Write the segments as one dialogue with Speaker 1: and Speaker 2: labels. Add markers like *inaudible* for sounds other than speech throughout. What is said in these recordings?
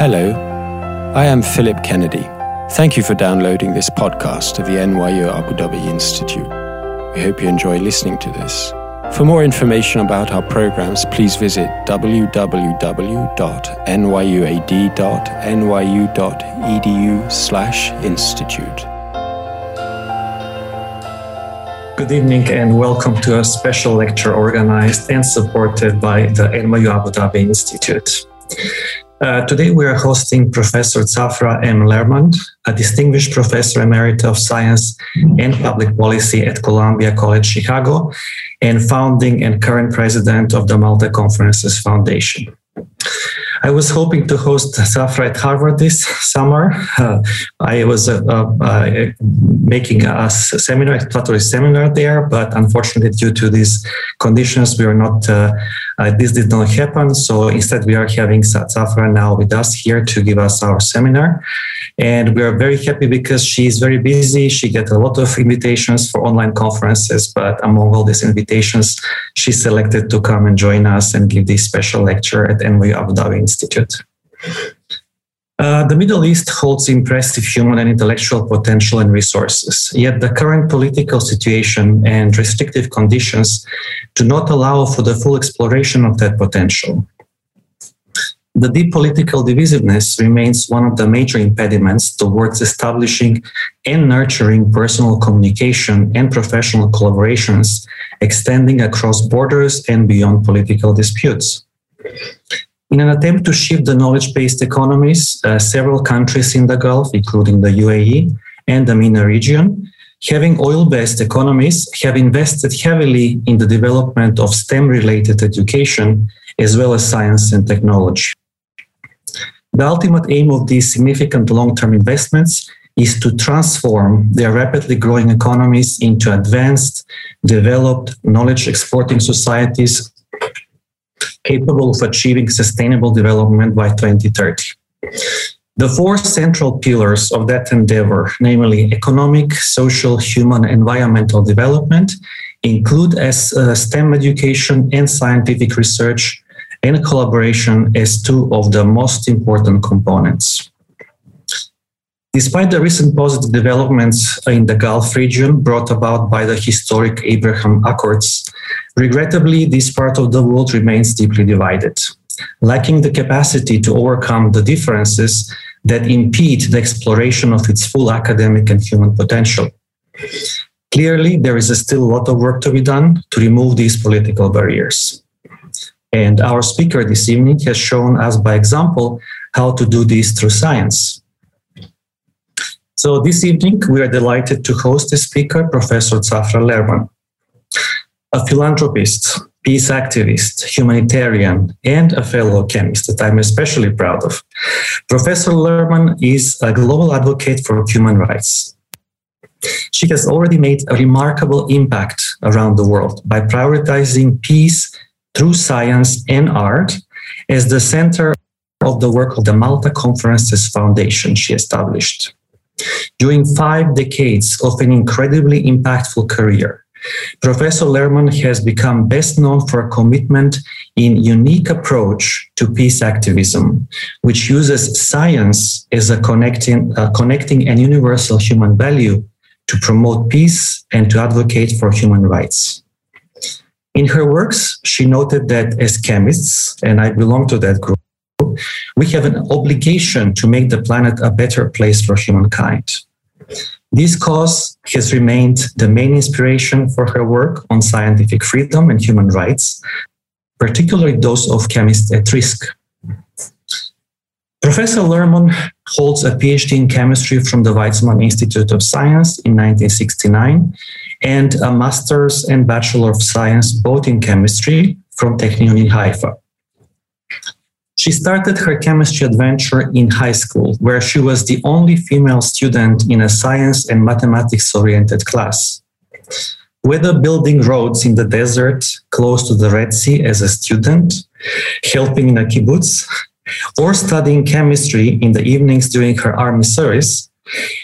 Speaker 1: Hello, I am Philip Kennedy. Thank you for downloading this podcast of the NYU Abu Dhabi Institute. We hope you enjoy listening to this. For more information about our programs, please visit www.nyuad.nyu.edu/institute.
Speaker 2: Good evening and welcome to a special lecture organized and supported by the NYU Abu Dhabi Institute. Uh, today we are hosting Professor Zafra M. Lerman, a distinguished professor emerita of science and public policy at Columbia College Chicago and founding and current president of the Malta Conferences Foundation. I was hoping to host Zafra at Harvard this summer. Uh, I was uh, uh, making a seminar, exploratory seminar there, but unfortunately, due to these conditions, we are not. Uh, uh, this did not happen. So instead, we are having Zafra now with us here to give us our seminar, and we are very happy because she is very busy. She gets a lot of invitations for online conferences, but among all these invitations, she selected to come and join us and give this special lecture at NYU Abu Dhabi Institute. Uh, the Middle East holds impressive human and intellectual potential and resources, yet the current political situation and restrictive conditions do not allow for the full exploration of that potential. The deep political divisiveness remains one of the major impediments towards establishing and nurturing personal communication and professional collaborations extending across borders and beyond political disputes. In an attempt to shift the knowledge based economies, uh, several countries in the Gulf, including the UAE and the MENA region, having oil based economies, have invested heavily in the development of STEM related education as well as science and technology. The ultimate aim of these significant long term investments is to transform their rapidly growing economies into advanced, developed, knowledge exporting societies capable of achieving sustainable development by 2030. The four central pillars of that endeavor, namely economic, social, human, environmental development, include as uh, STEM education and scientific research and collaboration as two of the most important components. Despite the recent positive developments in the Gulf region brought about by the historic Abraham Accords, regrettably, this part of the world remains deeply divided, lacking the capacity to overcome the differences that impede the exploration of its full academic and human potential. Clearly, there is still a lot of work to be done to remove these political barriers. And our speaker this evening has shown us by example how to do this through science. So this evening, we are delighted to host the speaker, Professor Zafra Lerman, a philanthropist, peace activist, humanitarian, and a fellow chemist that I'm especially proud of. Professor Lerman is a global advocate for human rights. She has already made a remarkable impact around the world by prioritizing peace through science and art as the center of the work of the Malta Conferences Foundation she established. During five decades of an incredibly impactful career, Professor Lerman has become best known for a commitment in unique approach to peace activism, which uses science as a connecting, uh, connecting and universal human value to promote peace and to advocate for human rights. In her works, she noted that as chemists, and I belong to that group, we have an obligation to make the planet a better place for humankind. This cause has remained the main inspiration for her work on scientific freedom and human rights, particularly those of chemists at risk. Professor Lerman holds a PhD in chemistry from the Weizmann Institute of Science in 1969 and a master's and bachelor of science both in chemistry from Technion in Haifa. She started her chemistry adventure in high school, where she was the only female student in a science and mathematics oriented class. Whether building roads in the desert close to the Red Sea as a student, helping in a kibbutz, or studying chemistry in the evenings during her army service,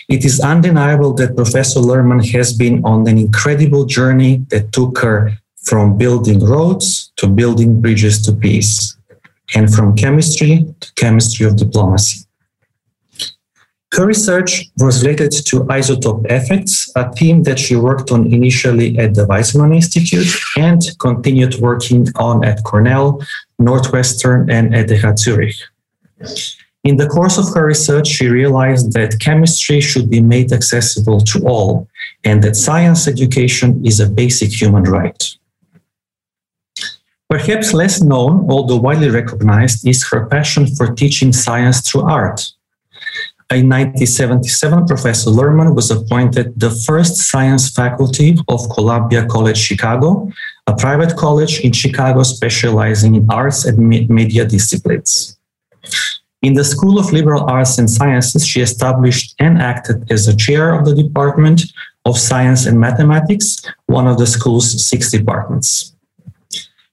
Speaker 2: it is undeniable that Professor Lerman has been on an incredible journey that took her from building roads to building bridges to peace. And from chemistry to chemistry of diplomacy. Her research was related to isotope effects, a theme that she worked on initially at the Weizmann Institute and continued working on at Cornell, Northwestern, and at ETH Zurich. In the course of her research, she realized that chemistry should be made accessible to all and that science education is a basic human right. Perhaps less known, although widely recognized, is her passion for teaching science through art. In 1977, Professor Lerman was appointed the first science faculty of Columbia College Chicago, a private college in Chicago specializing in arts and media disciplines. In the School of Liberal Arts and Sciences, she established and acted as a chair of the Department of Science and Mathematics, one of the school's six departments.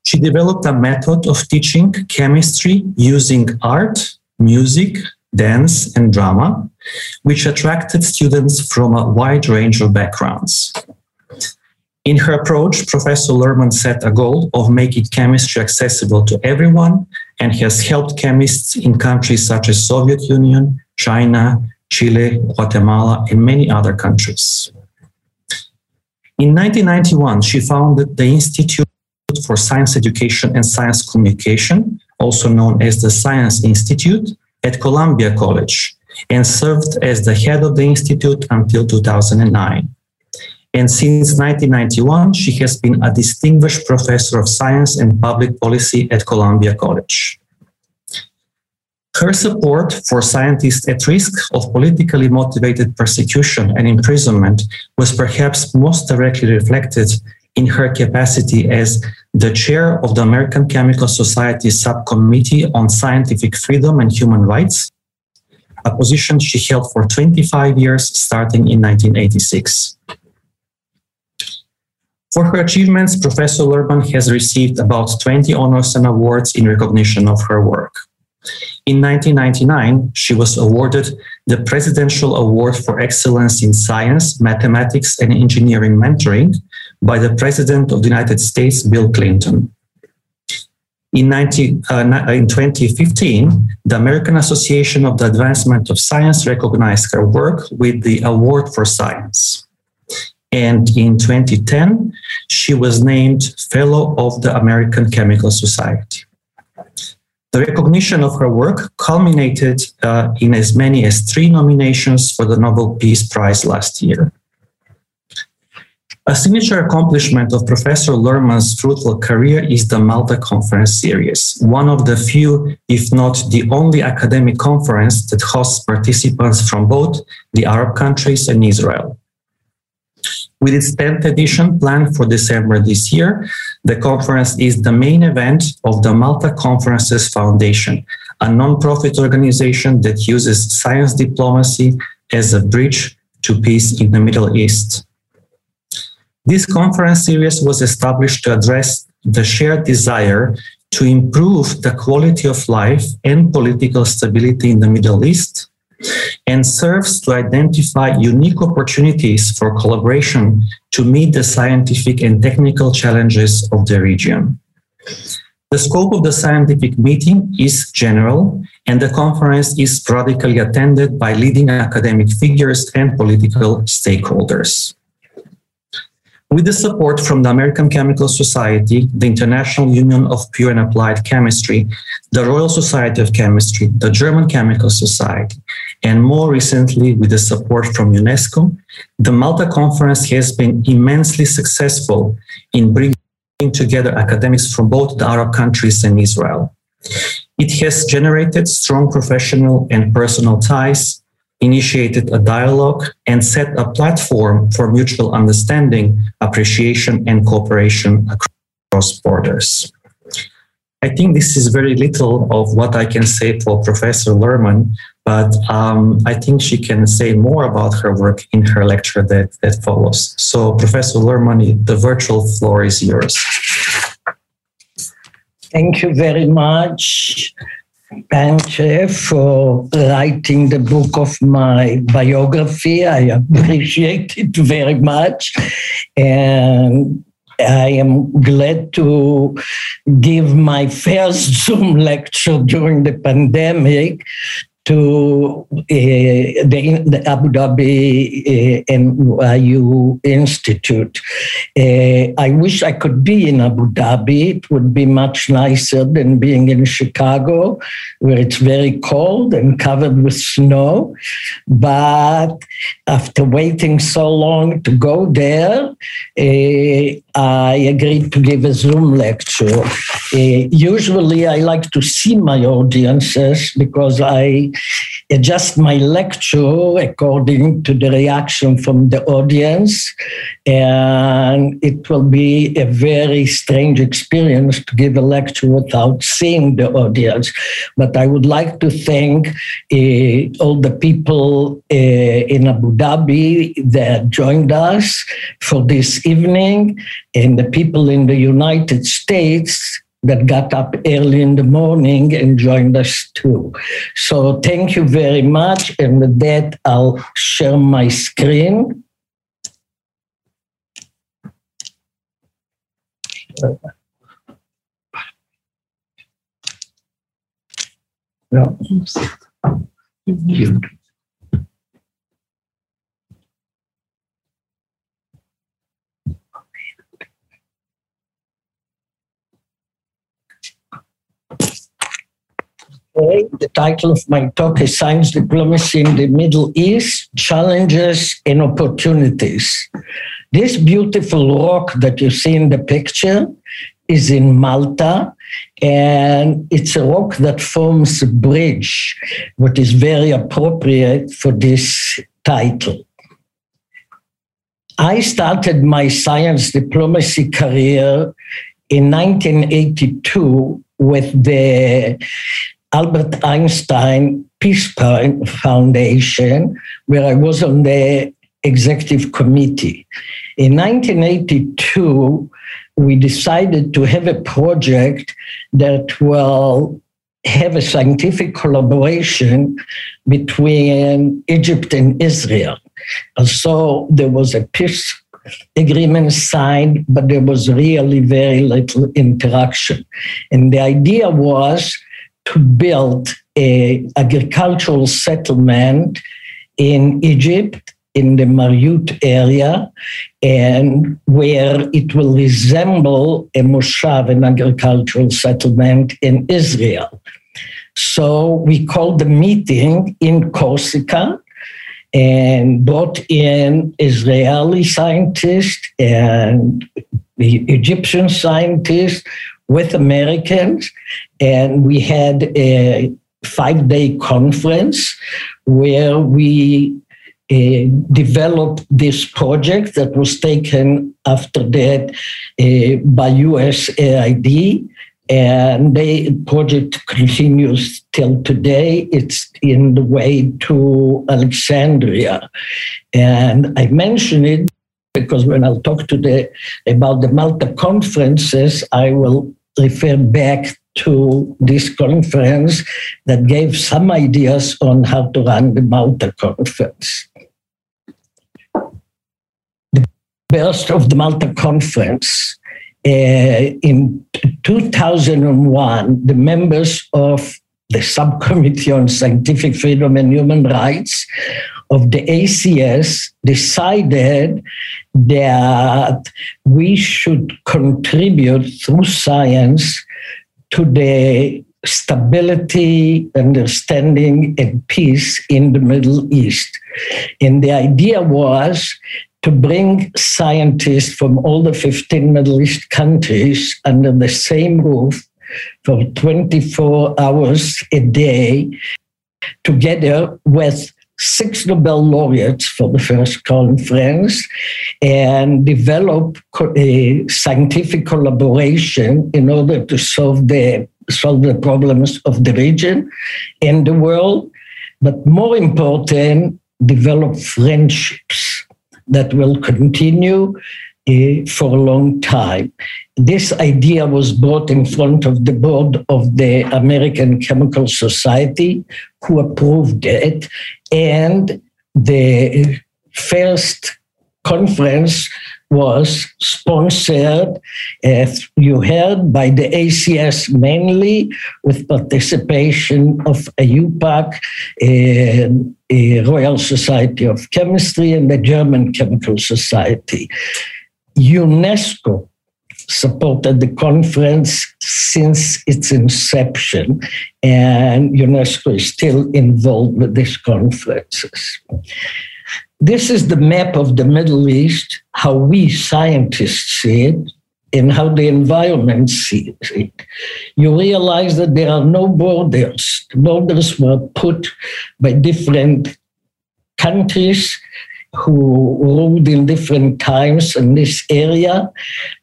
Speaker 2: She developed a method of teaching chemistry using art, music, dance, and drama, which attracted students from a wide range of backgrounds. In her approach, Professor Lerman set a goal of making chemistry accessible to everyone and has helped chemists in countries such as Soviet Union, China, Chile, Guatemala, and many other countries. In 1991, she founded the Institute for Science Education and Science Communication, also known as the Science Institute, at Columbia College, and served as the head of the institute until 2009. And since 1991, she has been a distinguished professor of science and public policy at Columbia College. Her support for scientists at risk of politically motivated persecution and imprisonment was perhaps most directly reflected in her capacity as the chair of the American Chemical Society Subcommittee on Scientific Freedom and Human Rights, a position she held for 25 years starting in 1986. For her achievements, Professor Lerman has received about 20 honors and awards in recognition of her work. In 1999, she was awarded the Presidential Award for Excellence in Science, Mathematics, and Engineering Mentoring by the President of the United States, Bill Clinton. In, 19, uh, in 2015, the American Association of the Advancement of Science recognized her work with the Award for Science. And in 2010, she was named Fellow of the American Chemical Society. The recognition of her work culminated uh, in as many as three nominations for the Nobel Peace Prize last year. A signature accomplishment of Professor Lerman's fruitful career is the Malta Conference Series, one of the few, if not the only academic conference that hosts participants from both the Arab countries and Israel. With its 10th edition planned for December this year, the conference is the main event of the Malta Conferences Foundation, a nonprofit organization that uses science diplomacy as a bridge to peace in the Middle East. This conference series was established to address the shared desire to improve the quality of life and political stability in the Middle East and serves to identify unique opportunities for collaboration to meet the scientific and technical challenges of the region. The scope of the scientific meeting is general, and the conference is sporadically attended by leading academic figures and political stakeholders. With the support from the American Chemical Society, the International Union of Pure and Applied Chemistry, the Royal Society of Chemistry, the German Chemical Society, and more recently with the support from UNESCO, the Malta Conference has been immensely successful in bringing together academics from both the Arab countries and Israel. It has generated strong professional and personal ties initiated a dialogue and set a platform for mutual understanding, appreciation, and cooperation across borders. I think this is very little of what I can say for Professor Lerman, but um, I think she can say more about her work in her lecture that, that follows. So, Professor Lerman, the virtual floor is yours.
Speaker 3: Thank you very much. Panche for writing the book of my biography. I appreciate it very much. And I am glad to give my first Zoom lecture during the pandemic to uh, the, the, Abu Dhabi uh, NYU Institute. Uh, I wish I could be in Abu Dhabi. It would be much nicer than being in Chicago, where it's very cold and covered with snow. But after waiting so long to go there, I agreed to give a Zoom lecture. Usually, I like to see my audiences because I adjust my lecture according to the reaction from the audience. And it will be a very strange experience to give a lecture without seeing the audience. But I would like to thank uh, all the people uh, in Abu Dhabi that joined us for this evening and the people in the United States that got up early in the morning and joined us too. So thank you very much. And with that, I'll share my screen. No. Okay. The title of my talk is Science Diplomacy in the Middle East Challenges and Opportunities. This beautiful rock that you see in the picture is in Malta, and it's a rock that forms a bridge, what is very appropriate for this title. I started my science diplomacy career in 1982 with the Albert Einstein Peace Foundation, where I was on the executive committee. In 1982, we decided to have a project that will have a scientific collaboration between Egypt and Israel. So there was a peace agreement signed, but there was really very little interaction. And the idea was to build a agricultural settlement in Egypt in the Marut area and where it will resemble a moshav, an agricultural settlement in Israel. So we called the meeting in Corsica and brought in Israeli scientists and the Egyptian scientists with Americans. And we had a five day conference where we uh, developed this project that was taken after that uh, by USAID. And the project continues till today. It's in the way to Alexandria. And I mention it because when I'll talk today about the Malta conferences, I will refer back to this conference that gave some ideas on how to run the Malta conference. The burst of the Malta conference uh, in 2001, the members of the Subcommittee on Scientific Freedom and Human Rights of the ACS decided that we should contribute through science to the stability, understanding, and peace in the Middle East. And the idea was to bring scientists from all the 15 Middle East countries under the same roof for 24 hours a day, together with six Nobel laureates for the first conference and develop a scientific collaboration in order to solve the solve the problems of the region and the world, but more important, develop friendships that will continue uh, for a long time. This idea was brought in front of the board of the American Chemical Society, who approved it, and the first conference was sponsored, as you heard, by the ACS mainly, with participation of IUPAC, a Royal Society of Chemistry, and the German Chemical Society. UNESCO supported the conference since its inception, and UNESCO is still involved with these conferences. This is the map of the Middle East, how we scientists see it, and how the environment sees it. You realize that there are no borders. Borders were put by different countries who ruled in different times in this area,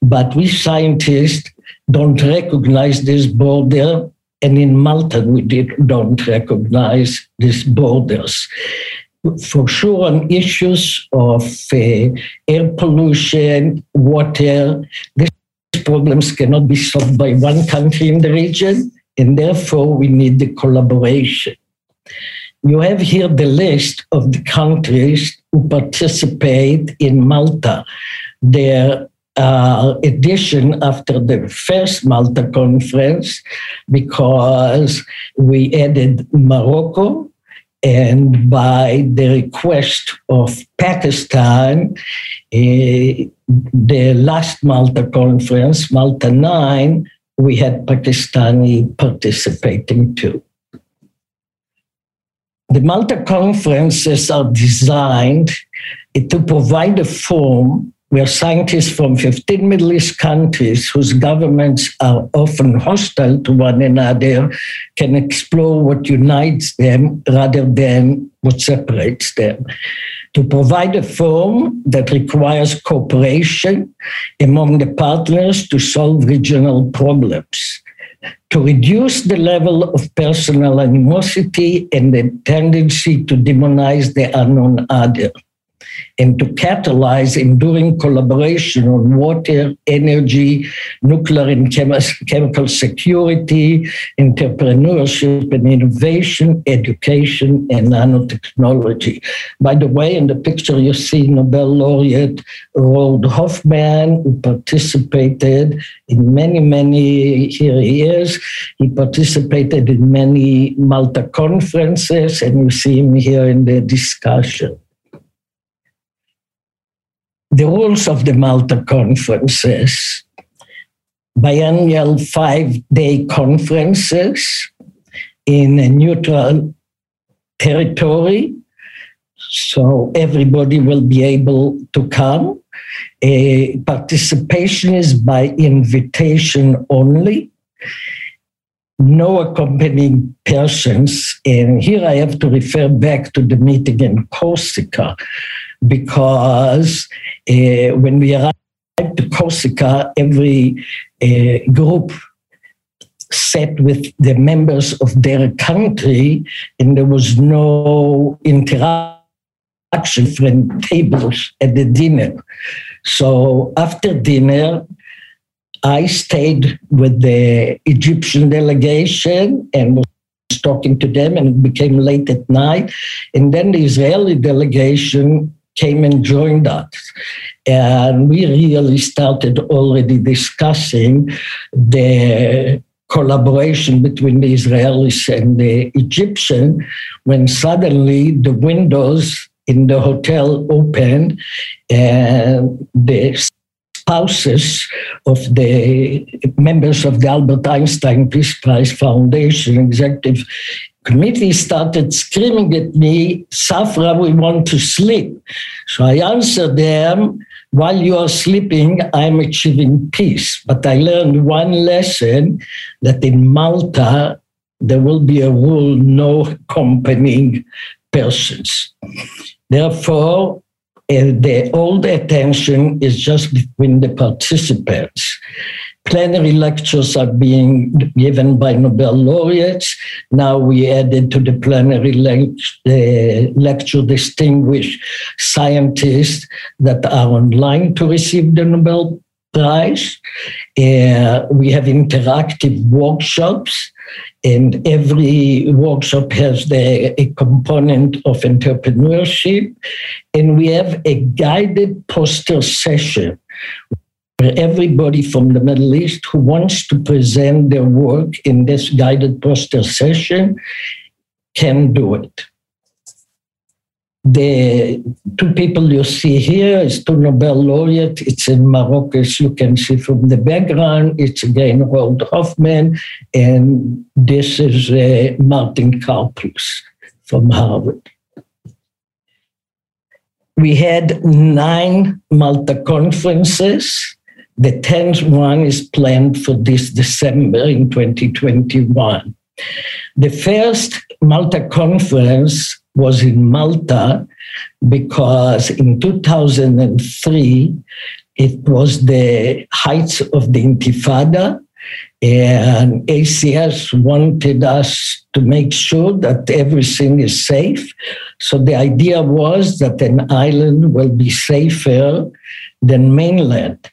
Speaker 3: but we scientists don't recognize this border. And in Malta, we did, don't recognize these borders. For sure, on issues of uh, air pollution, water, these problems cannot be solved by one country in the region, and therefore we need the collaboration. You have here the list of the countries who participate in Malta. Their uh, edition after the first Malta conference because we added Morocco. And by the request of Pakistan, uh, the last Malta conference, Malta 9, we had Pakistani participating too. The Malta conferences are designed to provide a forum where scientists from 15 Middle East countries whose governments are often hostile to one another can explore what unites them rather than what separates them. To provide a forum that requires cooperation among the partners to solve regional problems to reduce the level of personal animosity and the tendency to demonize the unknown other and to catalyze enduring collaboration on water, energy, nuclear and chemical security, entrepreneurship and innovation, education, and nanotechnology. By the way, in the picture you see Nobel laureate Roald Hoffmann, who participated in many, many, here he is, he participated in many Malta conferences, and you see him here in the discussion the rules of the Malta conferences, biennial five day conferences in a neutral territory. So everybody will be able to come. A participation is by invitation only. No accompanying persons. And here I have to refer back to the meeting in Corsica because uh, when we arrived to Corsica, every uh, group sat with the members of their country, and there was no interaction from tables at the dinner. So after dinner, I stayed with the Egyptian delegation and was talking to them, and it became late at night. And then the Israeli delegation came and joined us. And we really started already discussing the collaboration between the Israelis and the Egyptian when suddenly the windows in the hotel opened and the spouses of the members of the Albert Einstein Peace Prize Foundation executive committee started screaming at me, Zafra, we want to sleep. So I answered them, while you are sleeping, I'm achieving peace. But I learned one lesson that in Malta, there will be a rule no accompanying persons. Therefore, uh, the, all the attention is just between the participants plenary lectures are being given by Nobel laureates. Now we added to the plenary le- uh, lecture distinguished scientists that are online to receive the Nobel Prize. Uh, we have interactive workshops, and every workshop has the, a component of entrepreneurship. And we have a guided poster session everybody from the Middle East who wants to present their work in this guided poster session can do it. The two people you see here is two Nobel laureates. It's in Morocco, as you can see from the background. It's again Roald Hoffmann, and this is uh, Martin Karplus from Harvard. We had nine Malta conferences. The 10th one is planned for this December in 2021. The first Malta conference was in Malta because in 2003 it was the heights of the Intifada, and ACS wanted us to make sure that everything is safe. So the idea was that an island will be safer than mainland.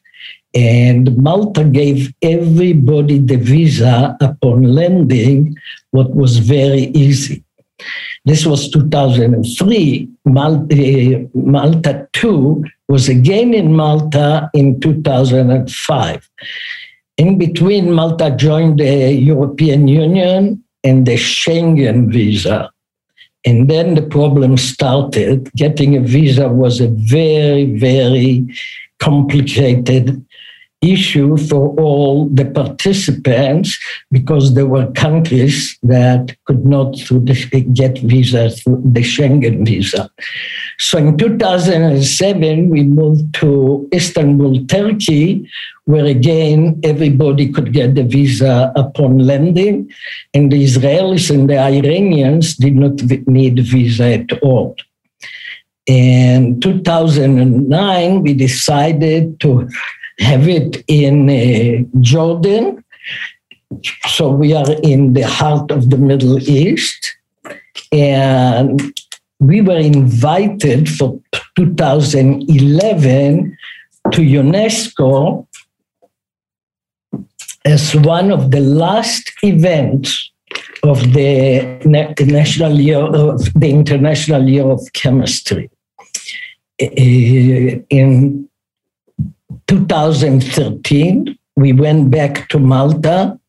Speaker 3: And Malta gave everybody the visa upon landing, what was very easy. This was 2003. Malta, eh, Malta 2 was again in Malta in 2005. In between, Malta joined the European Union and the Schengen visa. And then the problem started. Getting a visa was a very, very complicated issue for all the participants because there were countries that could not get visas through the Schengen visa. So in 2007, we moved to Istanbul, Turkey, where again everybody could get the visa upon landing, and the Israelis and the Iranians did not need visa at all. In 2009, we decided to have it in uh, Jordan. So we are in the heart of the Middle East. And we were invited for 2011 to UNESCO as one of the last events of the national year of the International Year of Chemistry. In 2013, we went back to Malta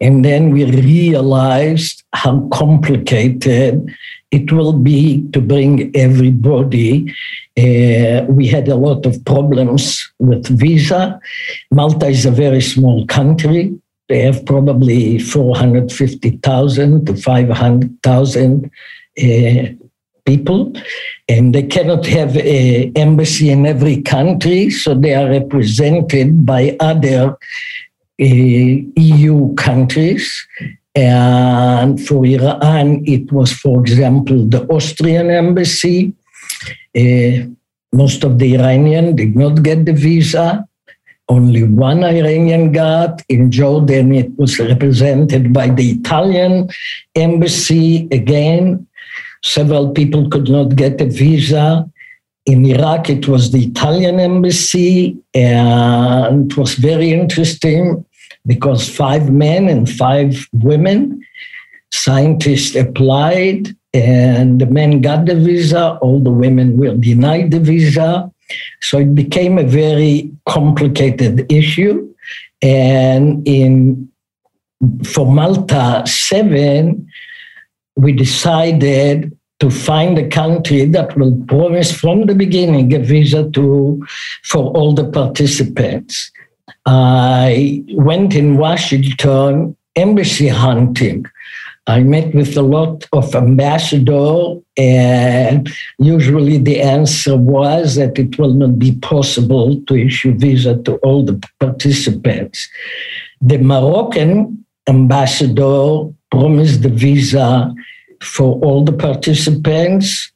Speaker 3: and then we realized how complicated it will be to bring everybody. Uh, we had a lot of problems with visa. Malta is a very small country. They have probably 450,000 to 500,000 uh, people, and they cannot have an embassy in every country, so they are represented by other uh, EU countries. And for Iran, it was, for example, the Austrian embassy. Uh, most of the Iranian did not get the visa. Only one Iranian got. In Jordan, it was represented by the Italian embassy again. Several people could not get a visa. In Iraq, it was the Italian embassy, and it was very interesting because five men and five women scientists applied, and the men got the visa, all the women were denied the visa. So it became a very complicated issue. And in for Malta 7, we decided to find a country that will promise from the beginning a visa to for all the participants. I went in Washington embassy hunting. I met with a lot of ambassadors, and usually the answer was that it will not be possible to issue visa to all the participants. The Moroccan ambassador promised the visa for all the participants.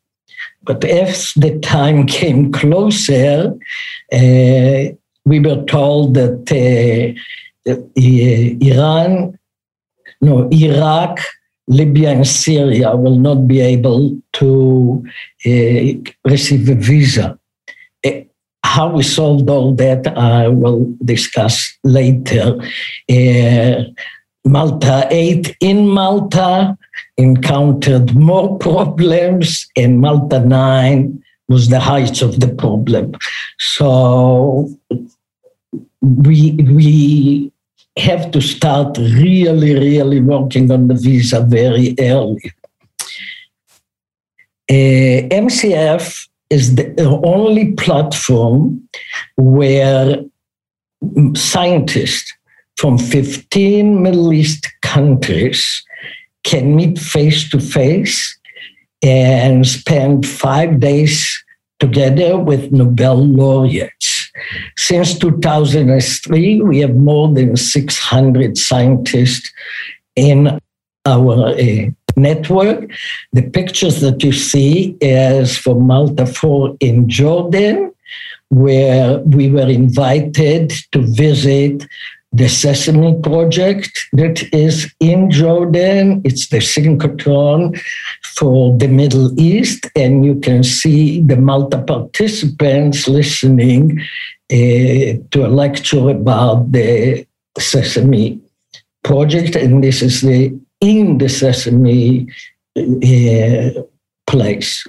Speaker 3: But as the time *laughs* came closer, uh, we were told that uh, uh, Iran, no, Iraq, Libya, and Syria will not be able to uh, receive a visa. Uh, how we solved all that, I will discuss later. Malta 8 in Malta encountered more problems, and Malta 9 was the height of the problem. So we we have to start really, really working on the visa very early. Uh, MCF is the only platform where scientists from 15 Middle East countries can meet face to face and spend five days together with Nobel laureates. Since 2003, we have more than 600 scientists in our uh, network. The pictures that you see is from Malta 4 in Jordan, where we were invited to visit the Sesame Project that is in Jordan. It's the synchrotron for the Middle East, and you can see the Malta participants listening uh, to a lecture about the Sesame Project, and this is the in the Sesame uh, place.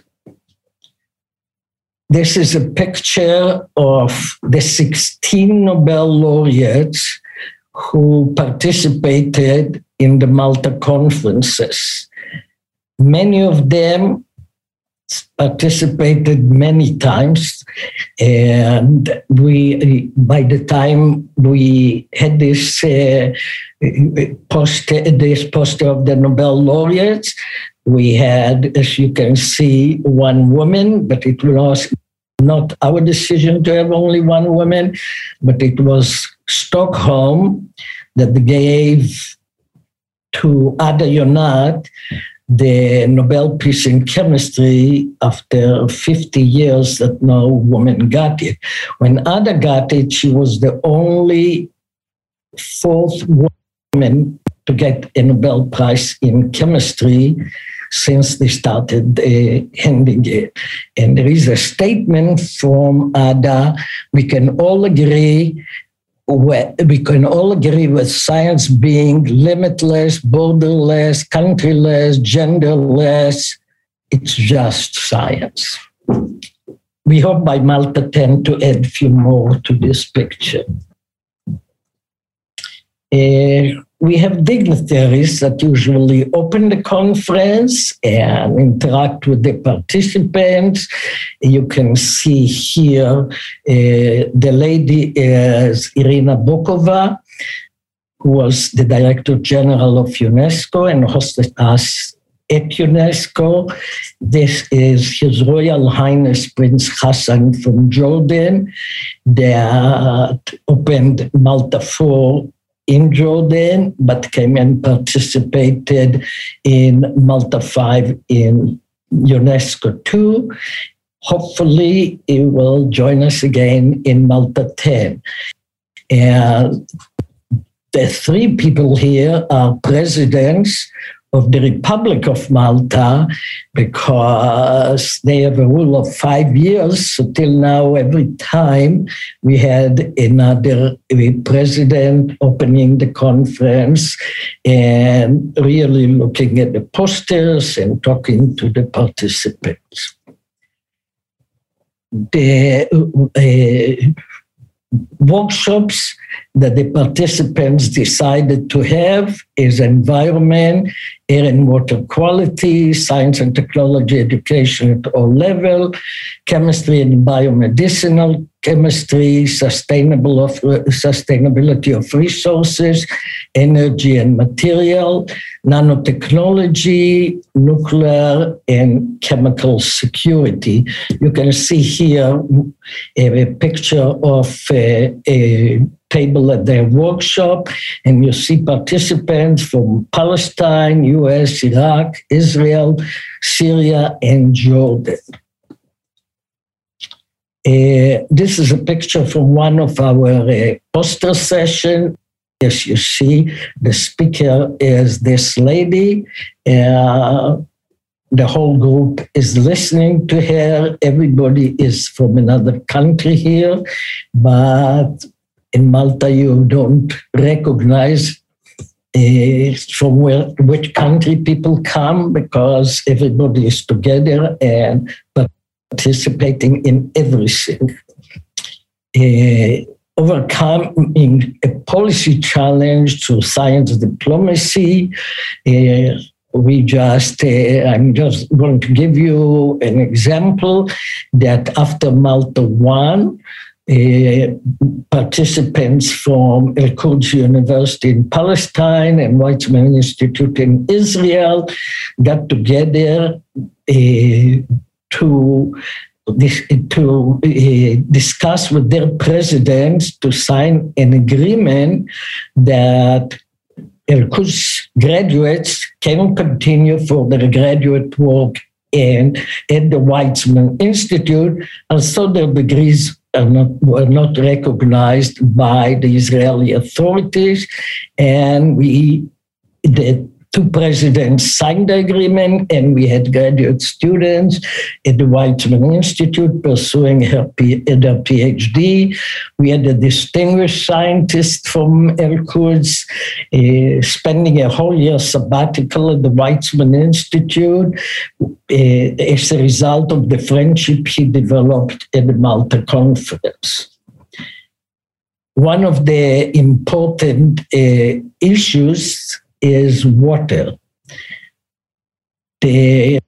Speaker 3: This is a picture of the 16 Nobel laureates who participated in the Malta conferences. Many of them participated many times and we by the time we had this uh, poster this poster of the nobel laureates we had as you can see one woman but it was not our decision to have only one woman but it was Stockholm that gave to Ada Yonath the Nobel Peace in Chemistry after 50 years that no woman got it. When Ada got it, she was the only fourth woman to get a Nobel Prize in Chemistry since they started uh, handing it. And there is a statement from Ada, we can all agree we can all agree with science being limitless, borderless, countryless, genderless. It's just science. We hope by Malta 10 to add a few more to this picture. Uh, we have dignitaries that usually open the conference and interact with the participants. You can see here uh, the lady is Irina Bokova, who was the Director General of UNESCO and hosted us at UNESCO. This is His Royal Highness Prince Hassan from Jordan that opened Malta 4 in Jordan, but came and participated in Malta 5 in UNESCO 2. Hopefully, he will join us again in Malta 10. And the three people here are presidents of the Republic of Malta because they have a rule of five years. So till now, every time we had another president opening the conference and really looking at the posters and talking to the participants. The uh, workshops that the participants decided to have is environment, air and water quality, science and technology education at all level, chemistry and biomedicinal chemistry, sustainable of, sustainability of resources, energy and material, nanotechnology, nuclear and chemical security. You can see here a, picture of a, a table at their workshop, and you see participants from Palestine, US, Iraq, Israel, Syria, and Jordan. Uh, this is a picture from one of our uh, poster session. As you see, the speaker is this lady. Uh, the whole group is listening to her. Everybody is from another country here, but in Malta, you don't recognize uh, from where which country people come because everybody is together and participating in everything. Uh, overcoming a policy challenge to science diplomacy. Uh, we just, uh, I'm just going to give you an example that after Malta 1, uh, participants from El Quds University in Palestine and Weizmann Institute in Israel got together uh, to to uh, discuss with their presidents to sign an agreement that Quds graduates can continue for their graduate work in at the Weizmann Institute, and so their degrees are not, were not recognized by the Israeli authorities. And we, the two presidents signed the agreement, and we had graduate students at the Weizmann Institute pursuing her, their PhD. We had a distinguished scientist from Quds uh, spending a whole year sabbatical at the Weizmann Institute uh, as a result of the friendship he developed at the Malta Conference one of the important uh, issues is water. The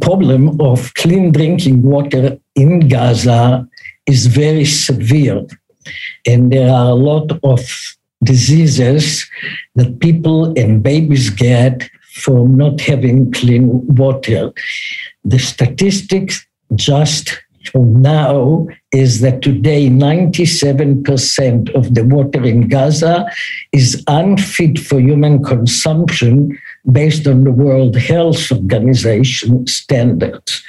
Speaker 3: problem of clean drinking water in Gaza is very severe. And there are a lot of diseases that people and babies get from not having clean water. The statistics just now is that today 97% of the water in Gaza is unfit for human consumption based on the World Health Organization standards.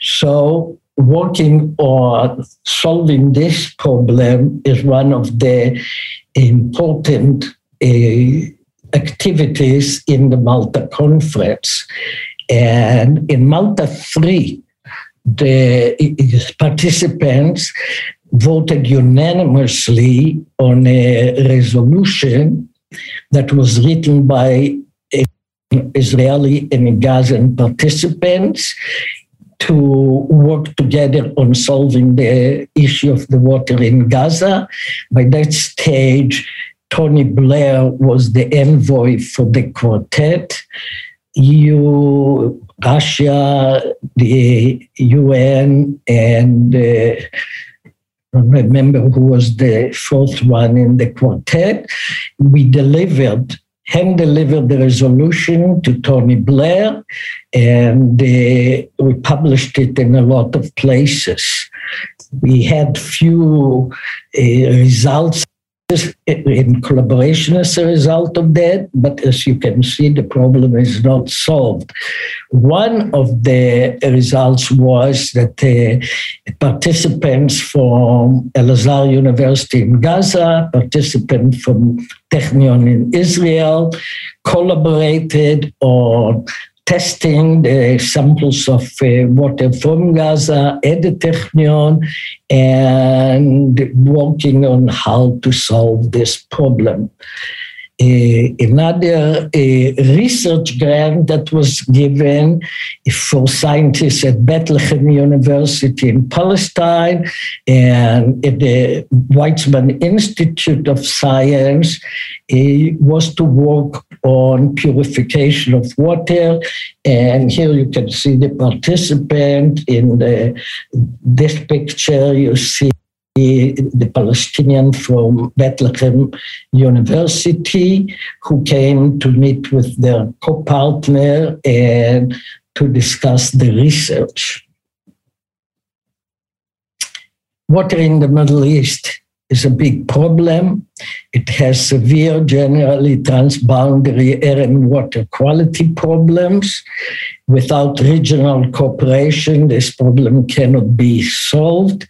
Speaker 3: So working on solving this problem is one of the important uh, activities in the Malta conference. And in Malta 3, the participants voted unanimously on a resolution that was written by Israeli and Gazan participants to work together on solving the issue of the water in Gaza. By that stage, Tony Blair was the envoy for the quartet. EU Russia, the UN, and uh, I don't remember who was the fourth one in the quartet. We delivered, hand delivered the resolution to Tony Blair, and uh, we published it in a lot of places. We had few uh, results in collaboration as a result of that, but as you can see, the problem is not solved. One of the results was that the participants from El Azhar University in Gaza, participants from Technion in Israel, collaborated on testing the samples of uh, water from Gaza at the Technion and working on how to solve this problem. Uh, another uh, research grant that was given for scientists at Bethlehem University in Palestine and at the Weizmann Institute of Science uh, was to work on purification of water. And here you can see the participant in the, this picture. You see the Palestinian from Bethlehem University who came to meet with their co-partner and to discuss the research. Water in the Middle East is a big problem. It has severe, generally transboundary air and water quality problems. Without regional cooperation, this problem cannot be solved.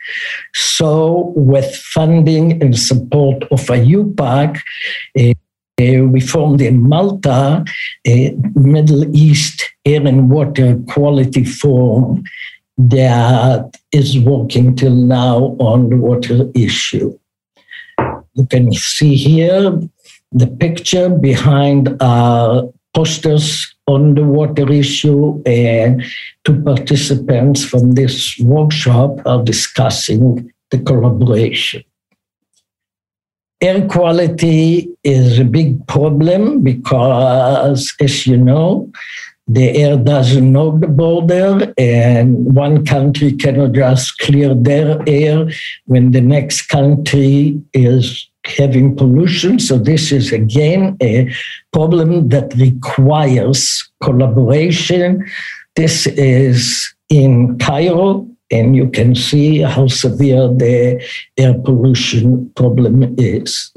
Speaker 3: So, with funding and support of IUPAC, uh, uh, we formed in Malta a Middle East Air and Water Quality Forum that is working till now on the water issue. You can see here the picture behind our posters on the water issue, and two participants from this workshop are discussing the collaboration. Air quality is a big problem because, as you know, the air doesn't know the border, and one country cannot just clear their air when the next country is having pollution. So, this is again a problem that requires collaboration. This is in Cairo, and you can see how severe the air pollution problem is.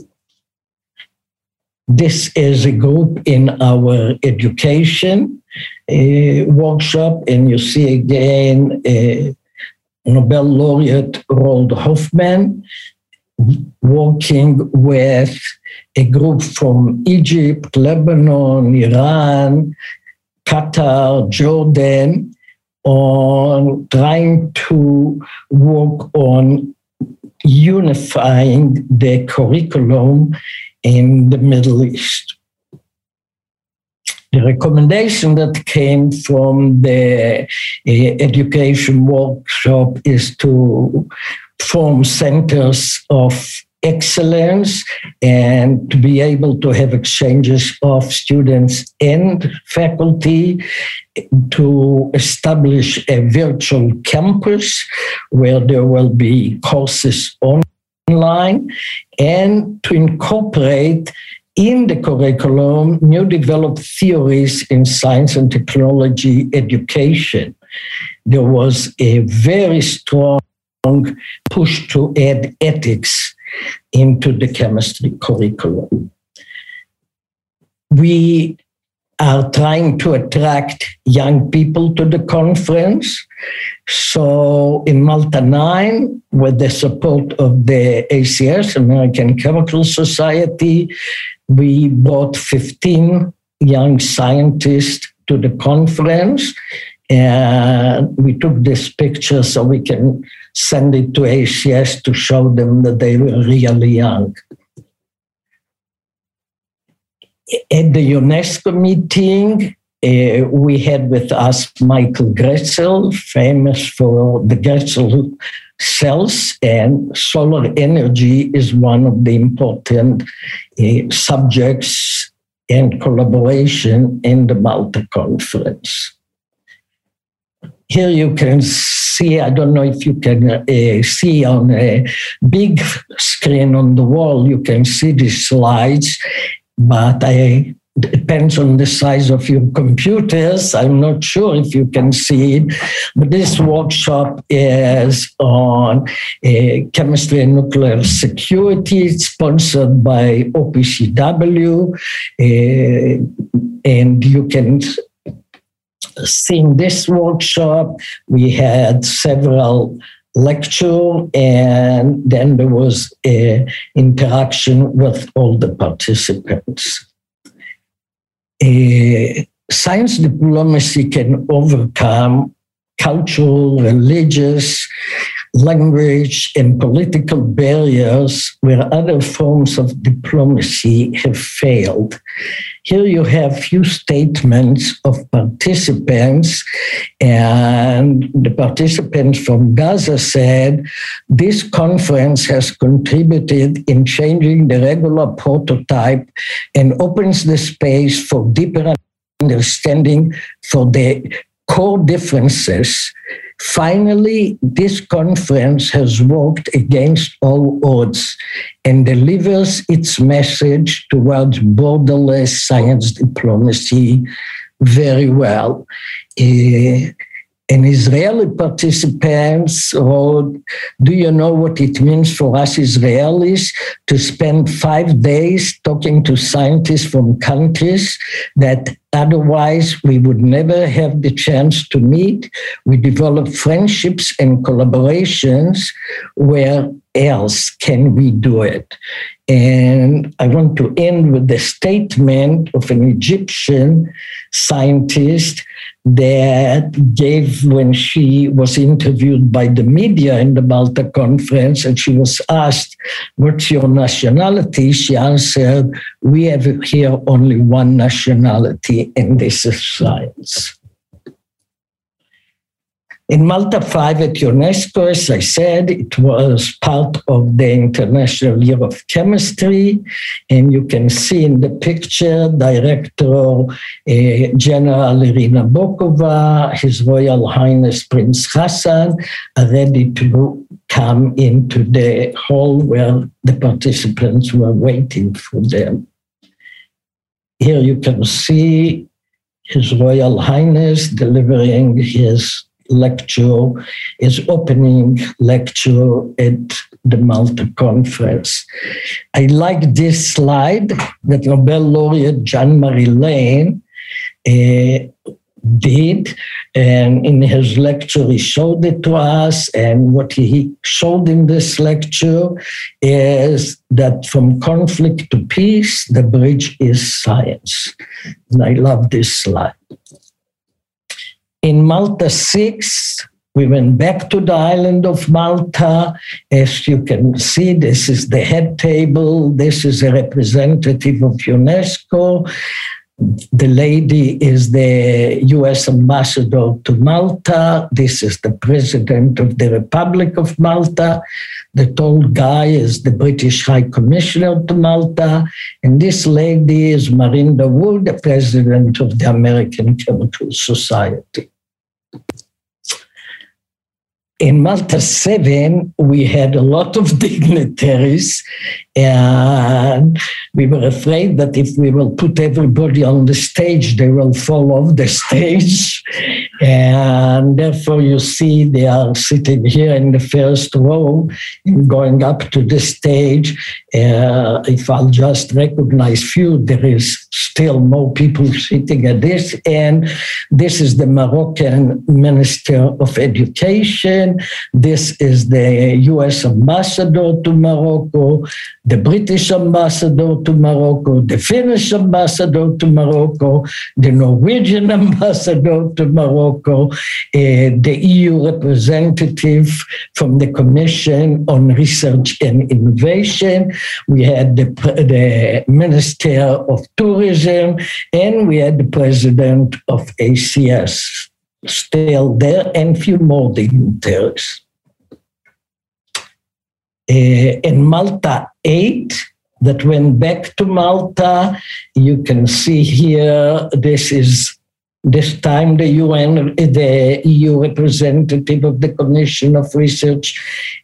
Speaker 3: This is a group in our education workshop, and you see again Nobel laureate Roald Hoffmann working with a group from Egypt, Lebanon, Iran, Qatar, Jordan, on trying to work on unifying the curriculum in the Middle East. The recommendation that came from the uh, education workshop is to form centers of excellence and to be able to have exchanges of students and faculty to establish a virtual campus where there will be courses online and to incorporate in the curriculum new developed theories in science and technology education. There was a very strong push to add ethics into the chemistry curriculum. We are trying to attract young people to the conference. So in Malta 9, with the support of the ACS, American Chemical Society, we brought 15 young scientists to the conference. And we took this picture so we can send it to ACS to show them that they were really young. At the UNESCO meeting, uh, we had with us Michael Grätzel, famous for the Grätzel cells, and solar energy is one of the important uh, subjects and collaboration in the Malta conference. Here you can see, I don't know if you can uh, see on a big screen on the wall, you can see the slides, but I depends on the size of your computers. I'm not sure if you can see it, but this workshop is on uh, chemistry and nuclear security. It's sponsored by OPCW, uh, and you can see in this workshop we had several lecture and then there was a interaction with all the participants science diplomacy can overcome cultural, religious, language, and political barriers where other forms of diplomacy have failed. Here you have few statements of participants, and the participants from Gaza said this conference has contributed in changing the regular prototype and opens the space for deeper understanding for the core differences Finally, this conference has worked against all odds and delivers its message towards borderless science diplomacy very well. Uh, and Israeli participants wrote, Do you know what it means for us Israelis to spend five days talking to scientists from countries that otherwise we would never have the chance to meet? We develop friendships and collaborations. Where else can we do it? And I want to end with the statement of an Egyptian scientist that gave when she was interviewed by the media in the Malta conference and she was asked, What's your nationality? She answered, We have here only one nationality, and this is science. In Malta 5 at UNESCO, as I said, it was part of the International Year of Chemistry. And you can see in the picture Director uh, General Irina Bokova, His Royal Highness Prince Hassan are ready to come into the hall where the participants were waiting for them. Here you can see His Royal Highness delivering his lecture, his opening lecture at the Malta conference. I like this slide that Nobel laureate Jean-Marie Lehn uh, did. And in his lecture, he showed it to us. And what he showed in this lecture is that from conflict to peace, the bridge is science. And I love this slide. In Malta 6, we went back to the island of Malta. As you can see, this is the head table. This is a representative of UNESCO. The lady is the US ambassador to Malta. This is the president of the Republic of Malta. The tall guy is the British High Commissioner to Malta. And this lady is Marinda Wu, the president of the American Chemical Society. In Malta 7, we had a lot of *laughs* dignitaries and we were afraid that if we will put everybody on the stage, they will fall off the stage. And therefore, you see, they are sitting here in the first row and going up to the stage. Uh, if I'll just recognize few, there is still more people sitting at this end. This is the Moroccan Minister of Education. This is the US Ambassador to Morocco the British ambassador to Morocco, the Finnish ambassador to Morocco, the Norwegian *laughs* ambassador to Morocco, uh, the EU representative from the Commission on Research and Innovation. We had the, the Minister of Tourism, and we had the president of ACS still there, and few more dignitaries. Uh, in Malta 8 that went back to Malta. You can see here, this is this time the UN, the EU representative of the Commission of Research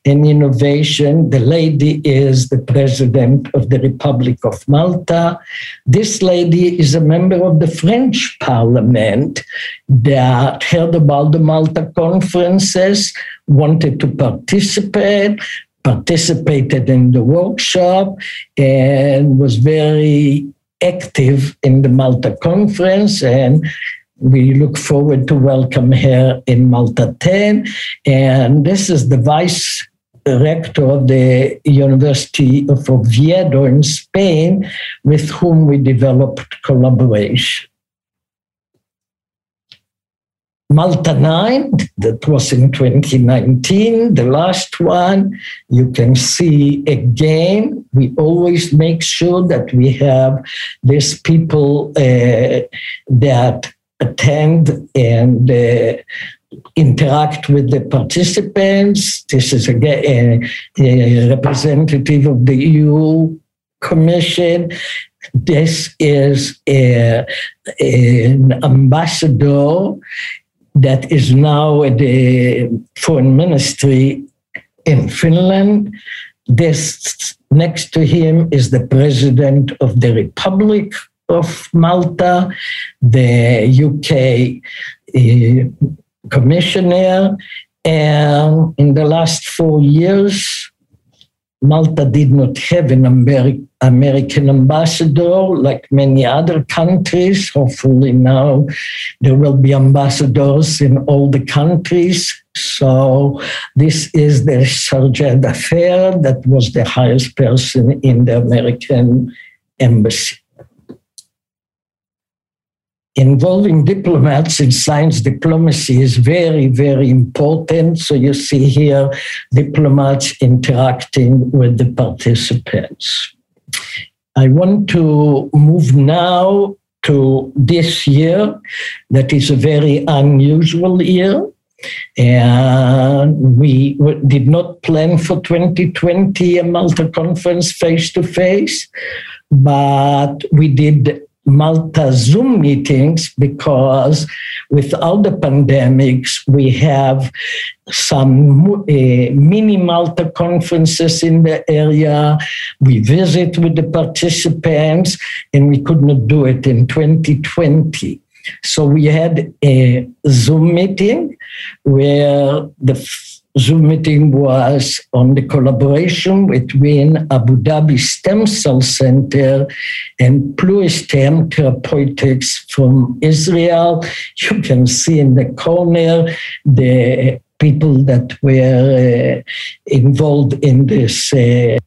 Speaker 3: and Innovation. The lady is the president of the Republic of Malta. This lady is a member of the French parliament that heard about the Malta conferences, wanted to participate, participated in the workshop and was very active in the Malta conference and we look forward to welcome her in Malta 10 and this is the vice rector of the University of Oviedo in Spain with whom we developed collaboration. Malta 9, that was in 2019, the last one. You can see again, we always make sure that we have these people uh, that attend and uh, interact with the participants. This is a, a, a representative of the EU Commission. This is a, an ambassador that is now the foreign ministry in Finland. This next to him is the president of the Republic of Malta, the UK uh, commissioner, and in the last four years, Malta did not have an Ameri- American ambassador like many other countries. Hopefully, now there will be ambassadors in all the countries. So, this is the Charge d'Affaires that was the highest person in the American embassy involving diplomats in science diplomacy is very, very important. So you see here diplomats interacting with the participants. I want to move now to this year that is a very unusual year And we did not plan for 2020 a Malta conference face to face, but we did Malta Zoom meetings because without the pandemics, we have some uh, mini Malta conferences in the area. We visit with the participants, and we could not do it in 2020. So we had a Zoom meeting where the Zoom meeting was on the collaboration between Abu Dhabi Stem Cell Center and Pluristem Therapeutics from Israel. You can see in the corner the people that were uh, involved in this uh,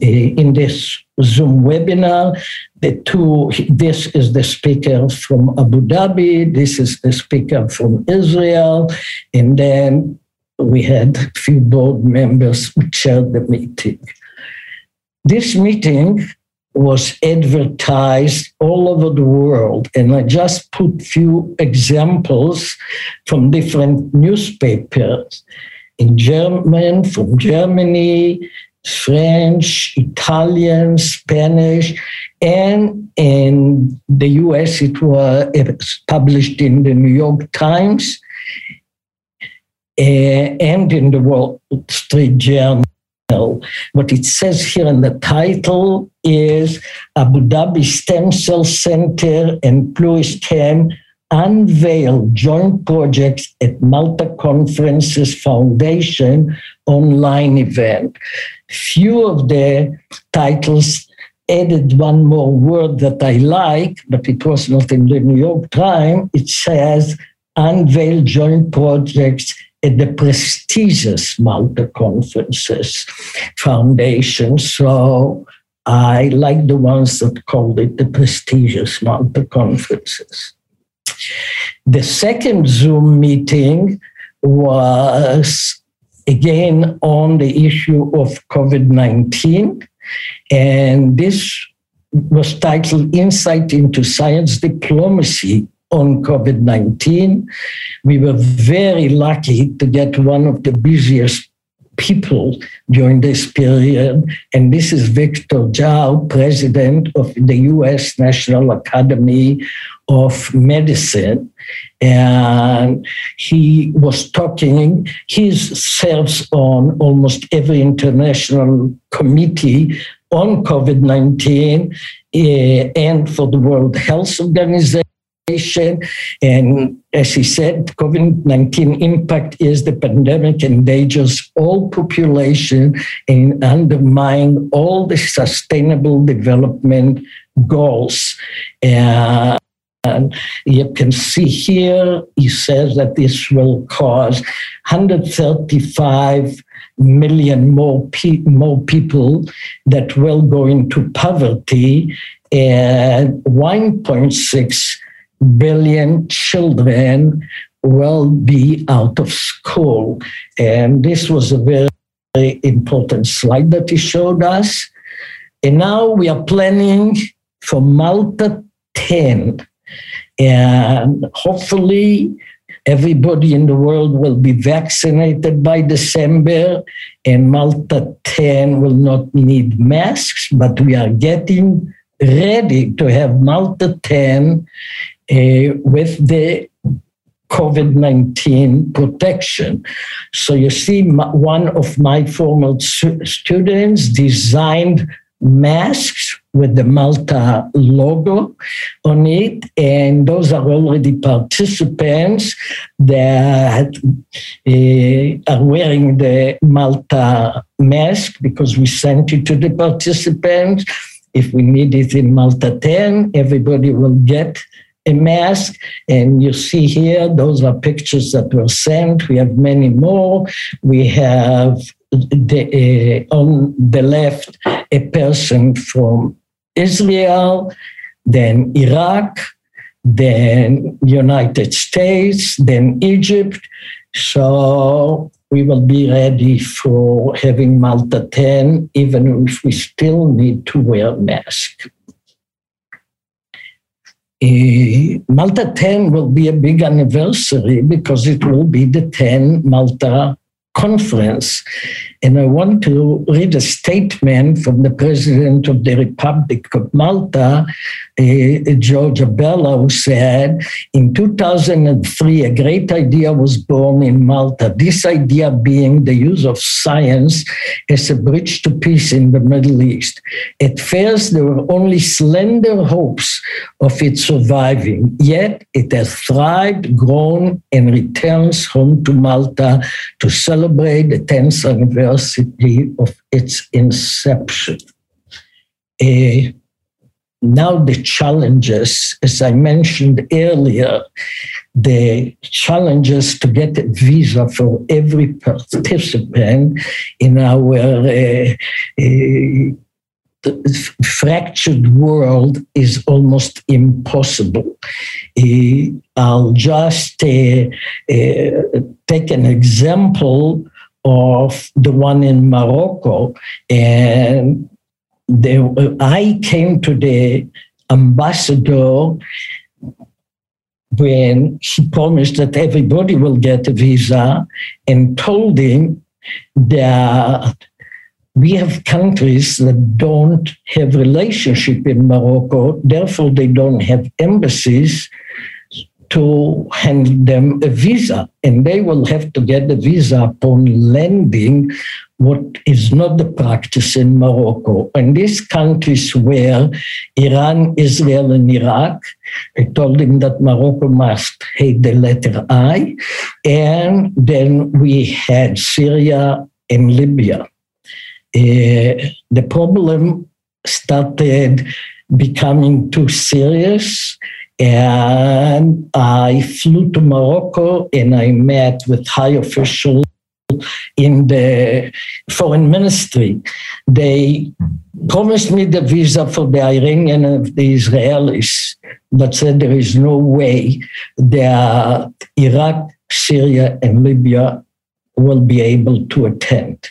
Speaker 3: in this Zoom webinar. The two, this is the speaker from Abu Dhabi, this is the speaker from Israel, and then we had a few board members who chaired the meeting. This meeting was advertised all over the world, and I just put few examples from different newspapers in German, from Germany, French, Italian, Spanish, and in the US it was published in the New York Times and in the Wall Street Journal. What it says here in the title is Abu Dhabi Stem Cell Center and Pluristem unveil joint projects at Malta Conferences Foundation online event. Few of the titles added one more word that I like, but it was not in the New York Times. It says unveil joint projects at the prestigious Malta Conferences Foundation. So I like the ones that called it the prestigious Malta Conferences. The second Zoom meeting was again on the issue of COVID 19. And this was titled Insight into Science Diplomacy on COVID 19. We were very lucky to get one of the busiest people during this period. And this is Victor Dzau, president of the US National Academy of Medicine. And he was talking, he serves on almost every international committee on COVID 19 uh, and for the World Health Organization and as he said, COVID 19 impact is the pandemic endangers all population and undermine all the sustainable development goals. And you can see here, he says that this will cause 135 million more, pe- more people that will go into poverty and 1.6 billion children will be out of school. And this was a very, very important slide that he showed us. And now we are planning for Malta 10. And hopefully, everybody in the world will be vaccinated by December, and Malta 10 will not need masks, but we are getting ready to have Malta 10 uh, with the COVID 19 protection. So you see, one of my former students designed masks with the Malta logo on it, and those are already participants that uh, are wearing the Malta mask because we sent it to the participants. If we need it in Malta 10, everybody will get a mask. And you see here, those are pictures that were sent. We have many more. We have the, uh, on the left a person from Israel, then Iraq, then United States, then Egypt. So we will be ready for having Malta 10, even if we still need to wear masks. Uh, Eh, Malta 10 will be a big anniversary because it will be the 10 Malta conference. And I want to read a statement from the President of the Republic of Malta, uh, George Abela, who said, In 2003, a great idea was born in Malta. This idea being the use of science as a bridge to peace in the Middle East. At first, there were only slender hopes of it surviving, yet it has thrived, grown, and returns home to Malta to celebrate the 10th anniversary of its inception. Uh, now the challenges, as I mentioned earlier, the challenges to get a visa for every participant in our uh, uh, fractured world is almost impossible. Uh, I'll just uh, uh, take an example of the one in Morocco and the, I came to the ambassador when he promised that everybody will get a visa and told him that we have countries that don't have relationship in Morocco, therefore they don't have embassies to hand them a visa, and they will have to get a visa upon landing what is not the practice in Morocco. And these countries were Iran, Israel, and Iraq, I told him that Morocco must hate the letter I. And then we had Syria and Libya. The problem started becoming too serious. And I flew to Morocco and I met with high officials in the foreign ministry. They promised me the visa for the Iranian and the Israelis, but said there is no way that Iraq, Syria, and Libya will be able to attend.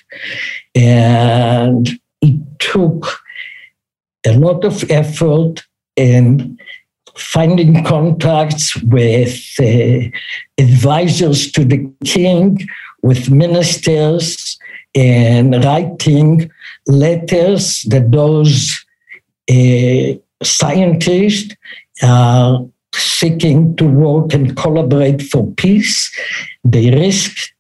Speaker 3: And it took a lot of effort in finding contacts with uh, advisors to the king with ministers and writing letters that those uh, scientists are seeking to work and collaborate for peace. They risk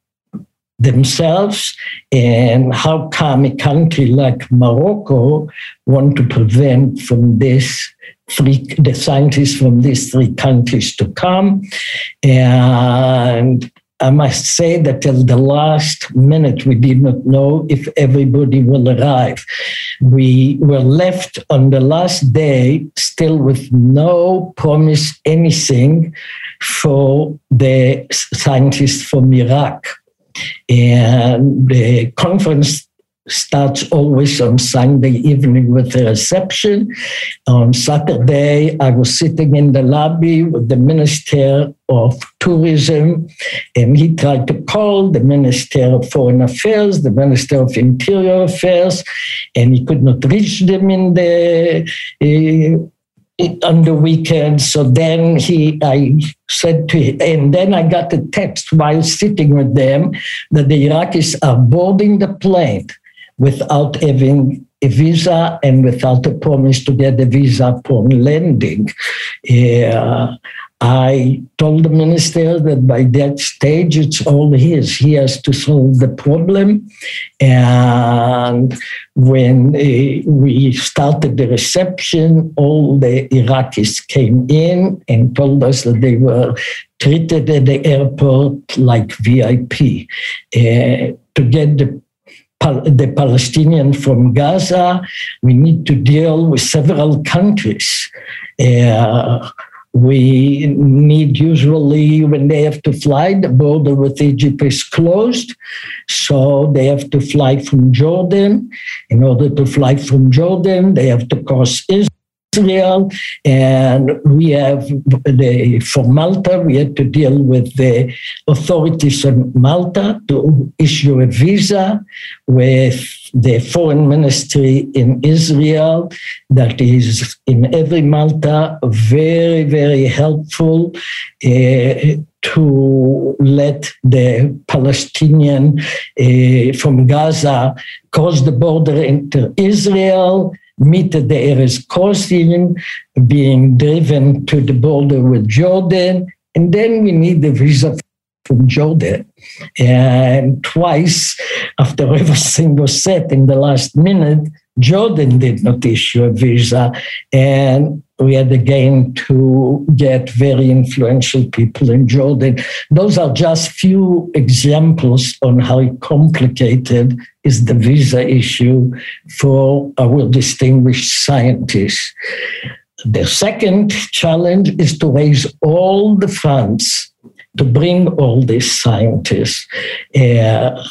Speaker 3: themselves and how come a country like Morocco want to prevent from this three the scientists from these three countries to come and I must say that till the last minute, we did not know if everybody will arrive. We were left on the last day still with no promise anything for the scientists from Iraq. And the conference starts always on Sunday evening with a reception. On Saturday, I was sitting in the lobby with the Minister of Tourism, and he tried to call the Minister of Foreign Affairs, the Minister of Interior Affairs, and he could not reach them in the uh, on the weekend. So then he, I said to him, and then I got a text while sitting with them that the Iraqis are boarding the plane without having a visa and without a promise to get a visa upon landing. Uh, I told the minister that by that stage it's all his. He has to solve the problem. And when uh, we started the reception, all the Iraqis came in and told us that they were treated at the airport like VIP. Uh, to get the the Palestinian from Gaza. We need to deal with several countries. Uh, we need usually when they have to fly, the border with Egypt is closed. So they have to fly from Jordan. In order to fly from Jordan, they have to cross Israel Israel, and we have the, for Malta, we had to deal with the authorities in Malta to issue a visa with the foreign ministry in Israel that is in every Malta very, very helpful uh, to let the Palestinian uh, from Gaza cross the border into Israel meet the Erez crossing, being driven to the border with Jordan, and then we need the visa from Jordan. And twice, after everything *laughs* was set in the last minute, Jordan did not issue a visa. And we had again to get very influential people in Jordan. Those are just few examples on how complicated is the visa issue for our distinguished scientists. The second challenge is to raise all the funds to bring all these scientists. Uh,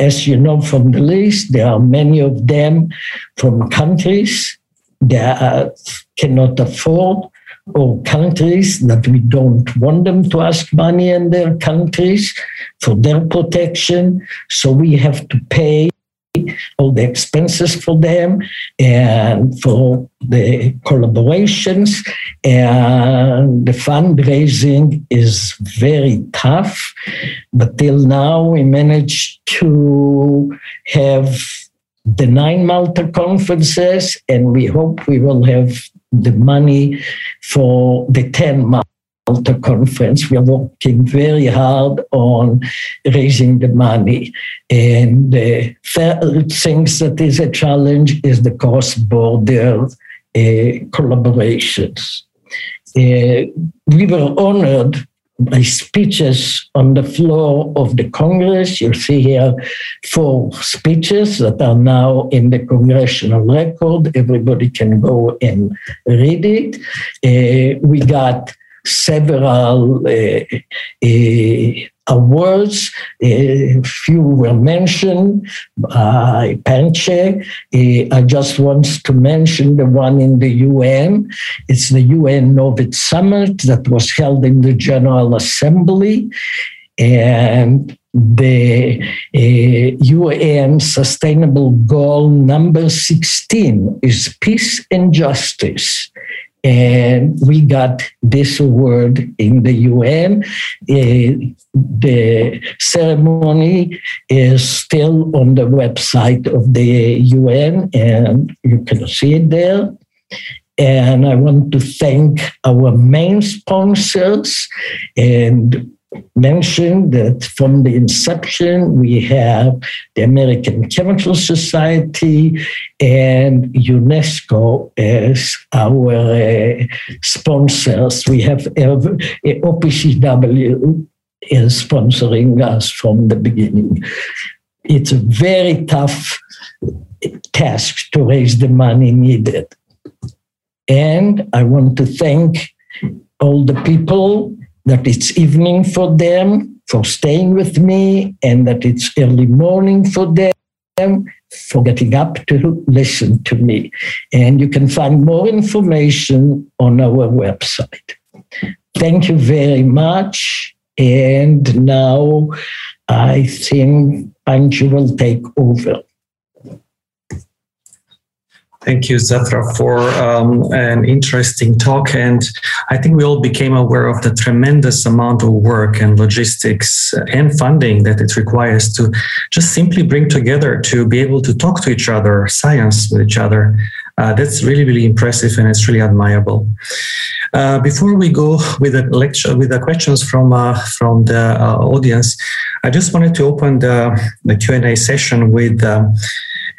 Speaker 3: as you know from the list, there are many of them from countries. That cannot afford or countries that we don't want them to ask money in their countries for their protection. So we have to pay all the expenses for them and for the collaborations. And the fundraising is very tough but till now we managed to have the nine malta conferences and we hope we will have the money for the 10 Malta conference. We are working very hard on raising the money. And the third thing that is a challenge is the cross-border uh, collaborations. Uh, we were honored by speeches on the floor of the Congress. You see here four speeches that are now in the congressional record. Everybody can go and read it. Uh, we got several uh, uh, awards. A few were mentioned by Panche. Uh, I just want to mention the one in the UN. It's the UN Novus Summit that was held in the General Assembly. And the uh, UN Sustainable Goal number 16 is peace and justice and we got this award in the UN. Uh, the ceremony is still on the website of the UN, and you can see it there. And I want to thank our main sponsors and mentioned that from the inception, we have the American Chemical Society and UNESCO as our uh, sponsors. We have uh, OPCW is sponsoring us from the beginning. It's a very tough task to raise the money needed. And I want to thank all the people that it's evening for them for staying with me and that it's early morning for them for getting up to listen to me. And you can find more information on our website. Thank you very much. And now I think Pancho will take over.
Speaker 2: Thank you, Zafra, for um, an interesting talk. And I think we all became aware of the tremendous amount of work and logistics and funding that it requires to just simply bring together to be able to talk to each other, science with each other. Uh, that's really, really impressive and it's really admirable. Uh, before we go with the lecture, with the questions from uh, from the uh, audience, I just wanted to open the, the Q and A session with um,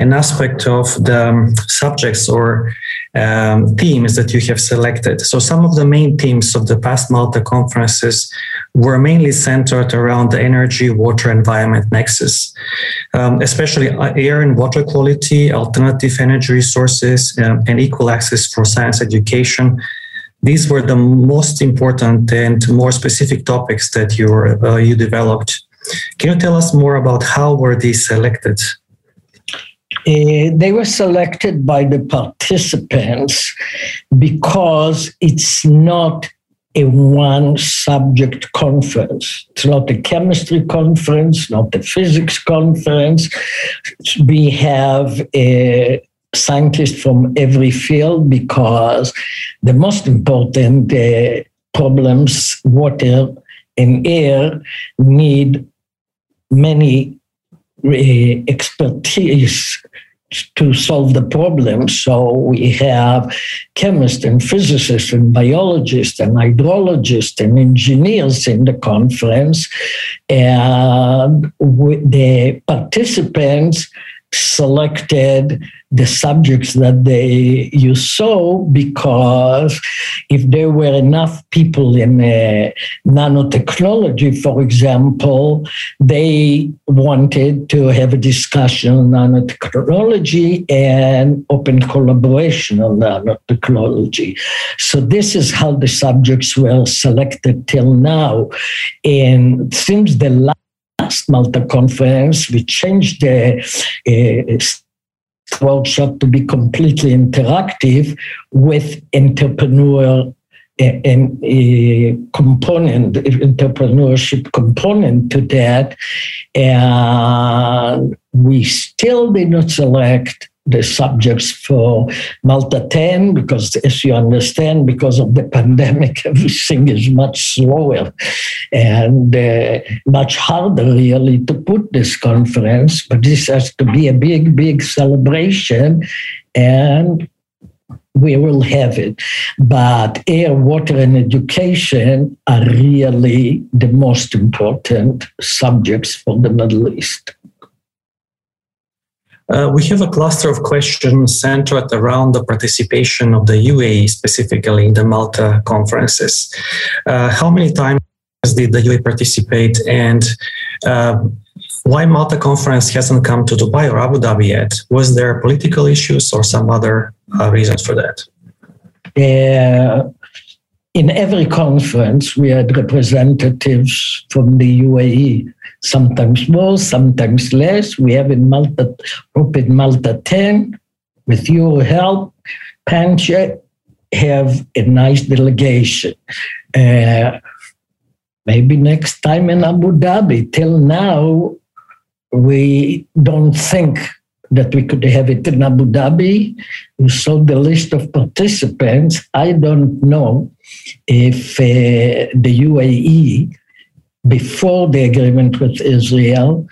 Speaker 2: an aspect of the um, subjects or um, themes that you have selected. So, some of the main themes of the past Malta conferences were mainly centered around the energy, water, environment nexus, um, especially uh, air and water quality, alternative energy resources, um, and equal access for science education. These were the most important and more specific topics that you uh, you developed. Can you tell us more about how were these selected?
Speaker 3: Uh, they were selected by the participants because it's not a one subject conference. It's not a chemistry conference, not a physics conference. We have a scientist from every field because the most important uh, problems, water and air, need many expertise to solve the problem. So we have chemists and physicists and biologists and hydrologists and engineers in the conference. And the participants selected the subjects that they you saw because if there were enough people in uh, nanotechnology, for example, they wanted to have a discussion on nanotechnology and open collaboration on nanotechnology. So this is how the subjects were selected till now. And since the last Malta conference, we changed the uh, workshop to be completely interactive with entrepreneur and a component, entrepreneurship component to that. And we still did not select the subjects for Malta 10 because, as you understand, because of the *laughs* pandemic, everything is much slower and uh, much harder, really, to put this conference. But this has to be a big, big celebration, and we will have it. But air, water, and education are really the most important subjects for the Middle East.
Speaker 2: Uh, we have a cluster of questions centered around the participation of the UAE, specifically in the Malta conferences. Uh, how many times did the UAE participate, and uh, why Malta conference hasn't come to Dubai or Abu Dhabi yet? Was there political issues or some other uh, reasons for that?
Speaker 3: Uh, in every conference, we had representatives from the UAE sometimes more, sometimes less. We have in Malta, open Malta 10, with your help, Pancha have a nice delegation. Uh, maybe next time in Abu Dhabi. Till now, we don't think that we could have it in Abu Dhabi. You saw the list of participants. I don't know if uh, the UAE before the agreement with Israel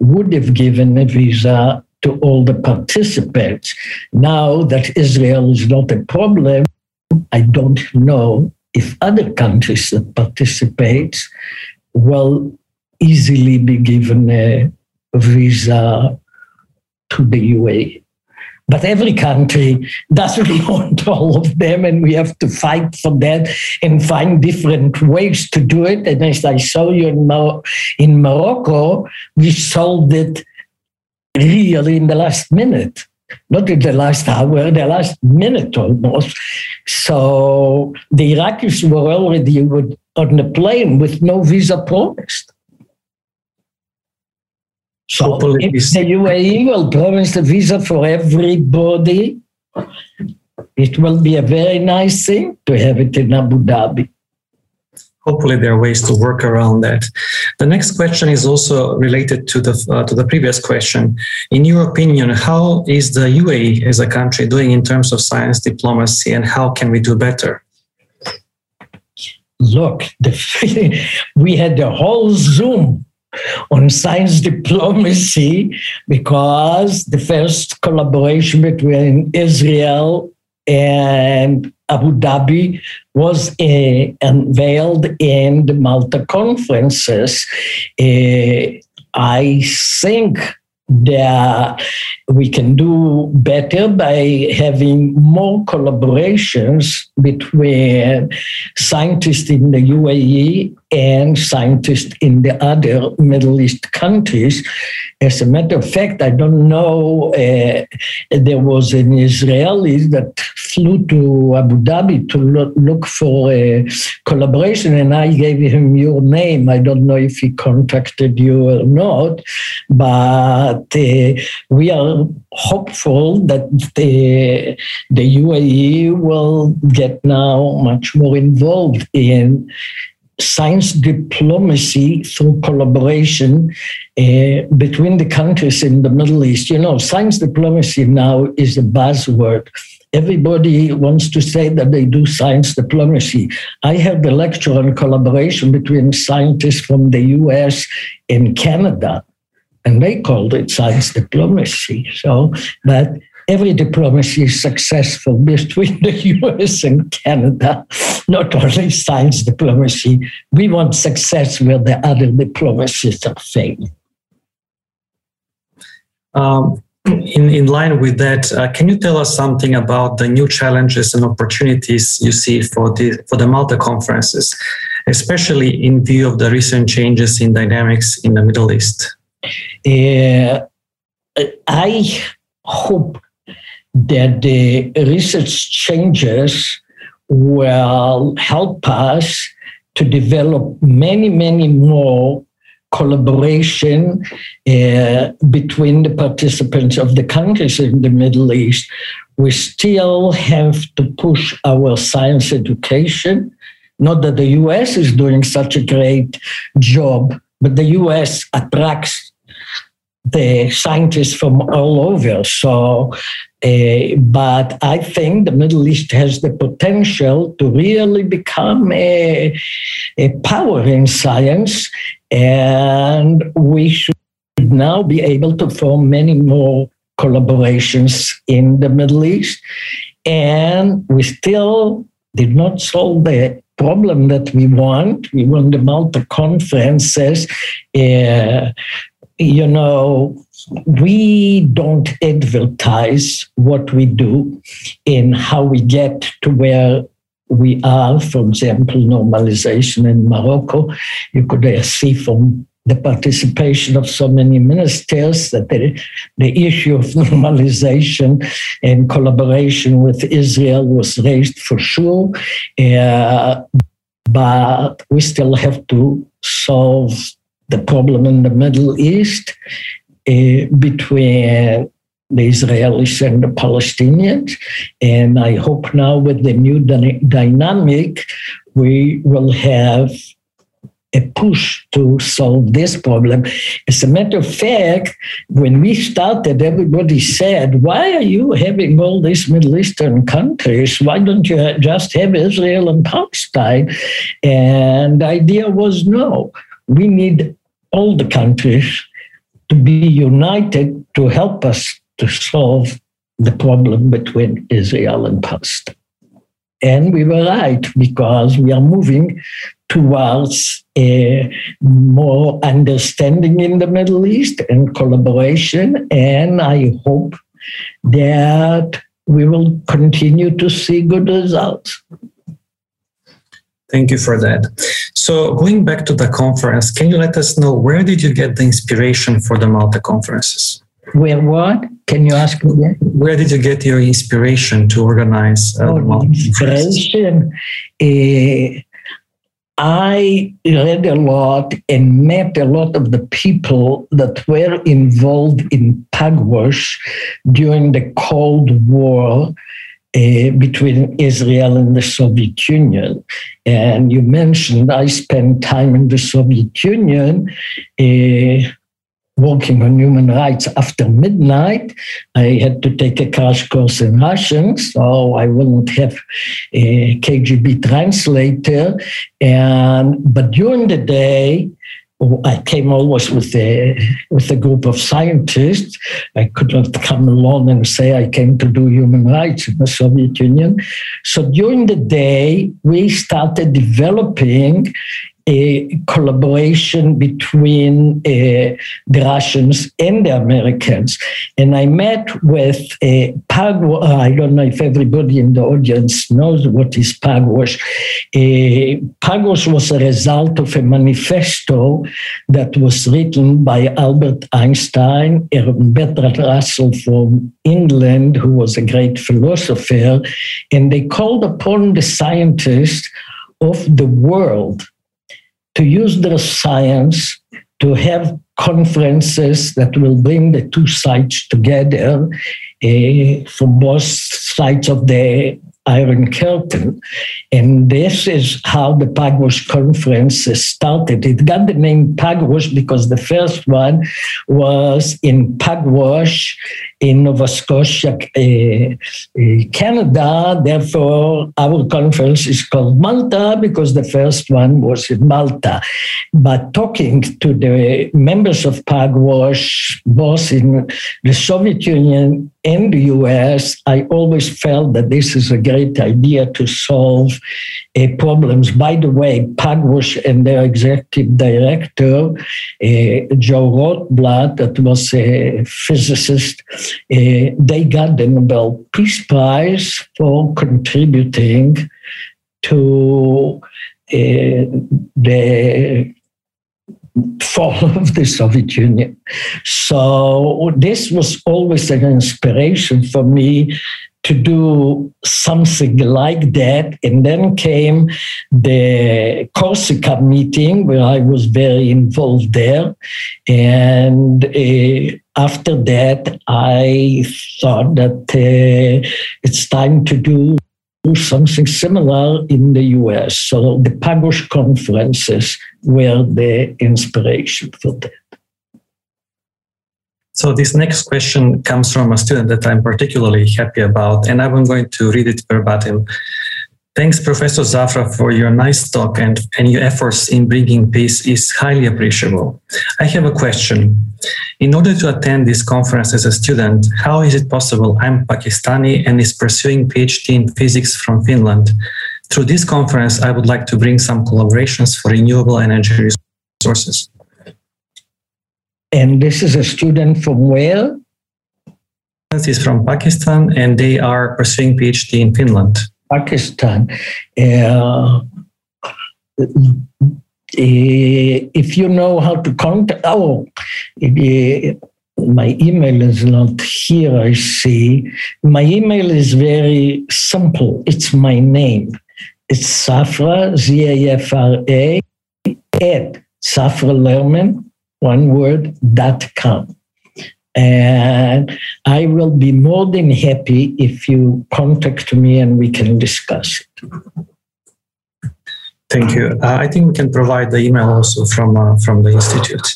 Speaker 3: would have given a visa to all the participants. Now that Israel is not a problem, I don't know if other countries that participate will easily be given a visa to the UAE. But every country doesn't *laughs* want all of them, and we have to fight for that and find different ways to do it. And as I saw you in, in Morocco, we solved it really in the last minute, not in the last hour, the last minute almost. So the Iraqis were already on the plane with no visa promised. So if the UAE will promise a visa for everybody, it will be a very nice thing to have it in Abu Dhabi.
Speaker 2: Hopefully, there are ways to work around that. The next question is also related to the uh, to the previous question. In your opinion, how is the UAE as a country doing in terms of science diplomacy, and how can we do better?
Speaker 3: Look, the, *laughs* we had the whole Zoom on science diplomacy because the first collaboration between Israel and Abu Dhabi was uh, unveiled in the Malta conferences. Uh, I think that we can do better by having more collaborations between scientists in the UAE and scientists in the other Middle East countries. As a matter of fact, I don't know, uh, there was an Israeli that flew to Abu Dhabi to look for a collaboration, and I gave him your name. I don't know if he contacted you or not, but uh, we are hopeful that the, the UAE will get now much more involved in science diplomacy through collaboration uh, between the countries in the Middle East. You know, science diplomacy now is a buzzword. Everybody wants to say that they do science diplomacy. I had a lecture on collaboration between scientists from the US and Canada, and they called it science diplomacy. So, but every diplomacy is successful *laughs* between the US and Canada, not only science diplomacy. We want success where the other diplomacies are failing.
Speaker 2: Um, in, in line with that, uh, can you tell us something about the new challenges and opportunities you see for the, for the Malta conferences, especially in view of the recent changes in dynamics in the Middle East?
Speaker 3: Uh, I hope that the research changes will help us to develop many, many more collaboration uh, between the participants of the countries in the Middle East. We still have to push our science education. Not that the US is doing such a great job, but the US attracts the scientists from all over. So, uh, but I think the Middle East has the potential to really become a, a power in science, and we should now be able to form many more collaborations in the Middle East. And we still did not solve the problem that we want. We want the Malta conferences uh, you know, we don't advertise what we do and how we get to where we are. For example, normalization in Morocco. You could uh, see from the participation of so many ministers that the, the issue of *laughs* normalization and collaboration with Israel was raised for sure. Uh, but we still have to solve the problem in the Middle East uh, between the Israelis and the Palestinians. And I hope now with the new dy- dynamic, we will have a push to solve this problem. As a matter of fact, when we started, everybody said, Why are you having all these Middle Eastern countries? Why don't you just have Israel and Palestine? And the idea was no, we need all the countries to be united to help us to solve the problem between Israel and Palestine. And we were right because we are moving towards a more understanding in the Middle East and collaboration. And I hope that we will continue to see good results.
Speaker 2: Thank you for that. So, going back to the conference, can you let us know where did you get the inspiration for the Malta conferences?
Speaker 3: Where what? Can you ask me again?
Speaker 2: Where did you get your inspiration to organize uh,
Speaker 3: oh, the Malta inspiration? Uh, I read a lot and met a lot of the people that were involved in Pugwash during the Cold War uh, between Israel and the Soviet Union. And you mentioned I spent time in the Soviet Union. Uh, working on human rights after midnight. I had to take a crash course in Russian, so I wouldn't have a KGB translator. And but during the day, I came always with a with a group of scientists. I could not come alone and say I came to do human rights in the Soviet Union. So during the day, we started developing a collaboration between uh, the Russians and the Americans. And I met with a Pugwash. I don't know if everybody in the audience knows what is Pugwash. Uh, Pugwash was a result of a manifesto that was written by Albert Einstein and Bertrand Russell from England, who was a great philosopher. And they called upon the scientists of the world to use their science to have conferences that will bring the two sides together uh, from both sides of the Iron Curtain. And this is how the Pugwash conference started. It got the name Pugwash because the first one was in Pugwash in Nova Scotia, uh, uh, Canada. Therefore, our conference is called Malta because the first one was in Malta. But talking to the members of Pugwash, both in the Soviet Union and the US, I always felt that this is a great idea to solve uh, problems. By the way, Pugwash and their executive director, uh, Joe Rotblat, that was a physicist, uh, they got the Nobel Peace Prize for contributing to uh, the fall of the Soviet Union. So this was always an inspiration for me to do something like that. And then came the Corsica meeting where I was very involved there. And uh, after that, I thought that uh, it's time to do something similar in the US. So the Pugwash conferences were the inspiration for that.
Speaker 2: So this next question comes from a student that I'm particularly happy about, and I'm going to read it verbatim. Thanks, Professor Zafra, for your nice talk and, and your efforts in bringing peace is highly appreciable. I have a question. In order to attend this conference as a student, how is it possible I'm Pakistani and is pursuing PhD in physics from Finland? Through this conference, I would like to bring some collaborations for renewable energy resources.
Speaker 3: And this is a student from where?
Speaker 2: Is from Pakistan, and they are pursuing PhD in Finland.
Speaker 3: Pakistan. Uh, eh, if you know how to contact, oh, eh, eh, my email is not here, I see. My email is very simple. It's my name. It's Zafra, Z A F R A, at Zafra Lerman, one word, dot com. And I will be more than happy if you contact me and we can discuss it.
Speaker 2: Thank you. Uh, I think we can provide the email also from uh, from the institute.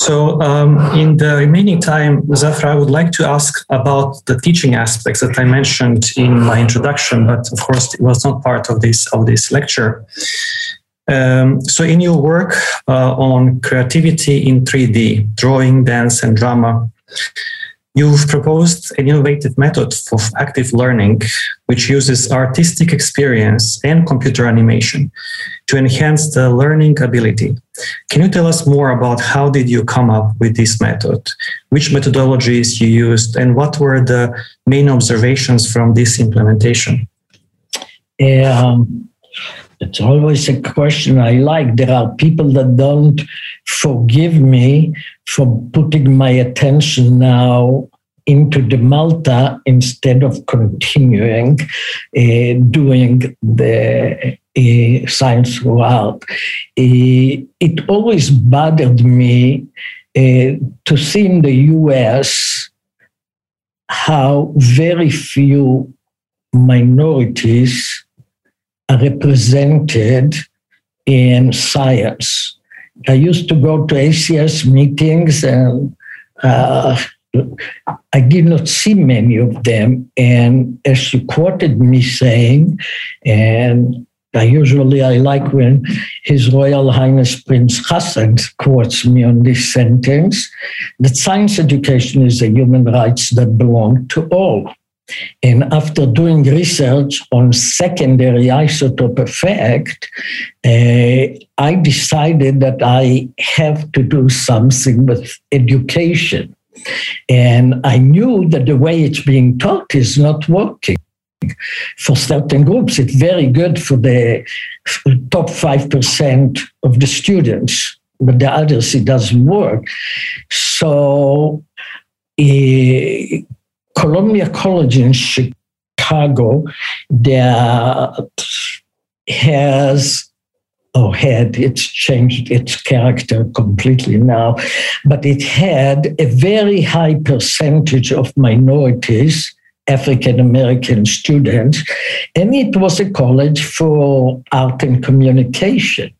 Speaker 2: So, um, in the remaining time, Zafra, I would like to ask about the teaching aspects that I mentioned in my introduction, but of course, it was not part of this of this lecture. Um, so, in your work uh, on creativity in 3D, drawing, dance, and drama, you've proposed an innovative method for active learning, which uses artistic experience and computer animation to enhance the learning ability. Can you tell us more about how did you come up with this method? Which methodologies you used, and what were the main observations from this implementation?
Speaker 3: Um, it's always a question I like. There are people that don't forgive me for putting my attention now into the Malta instead of continuing uh, doing the uh, science throughout. Uh, it always bothered me uh, to see in the US how very few minorities are represented in science. I used to go to ACS meetings and uh, I did not see many of them. And as you quoted me saying, and I usually I like when His Royal Highness Prince Hassan quotes me on this sentence that science education is a human rights that belong to all. And after doing research on secondary isotope effect, uh, I decided that I have to do something with education. And I knew that the way it's being taught is not working. For certain groups, it's very good for the top 5% of the students, but the others, it doesn't work. So, uh, Columbia College in Chicago that has or had it's changed its character completely now, but it had a very high percentage of minorities, African American students, and it was a college for art and communication.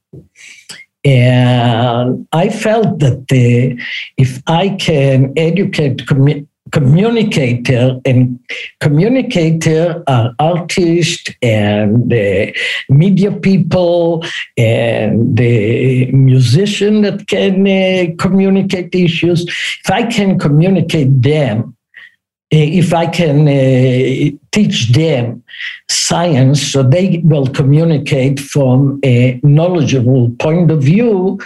Speaker 3: And I felt that the, if I can educate commu- communicator and communicator are artists and the media people and the musician that can uh, communicate issues. If i can communicate them uh, if i can uh, teach them science so they will communicate from a knowledgeable point of view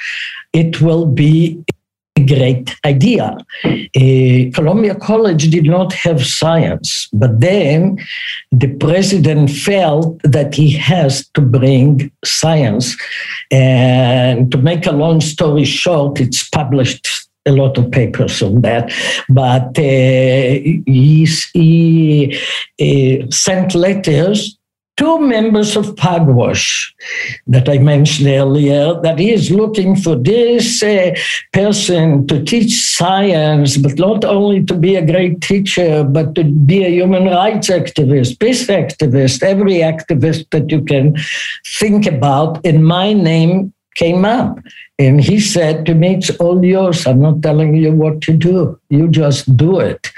Speaker 3: it will be great idea. Uh, Columbia College did not have science, but then the president felt that he has to bring science. And to make a long story short, it's published a lot of papers on that, but uh, he, he uh, sent letters two members of Pugwash that I mentioned earlier, that he is looking for this uh, person to teach science, but not only to be a great teacher, but to be a human rights activist, peace activist, every activist that you can think about. And my name came up. And he said to me, It's all yours. I'm not telling you what to do. You just do it.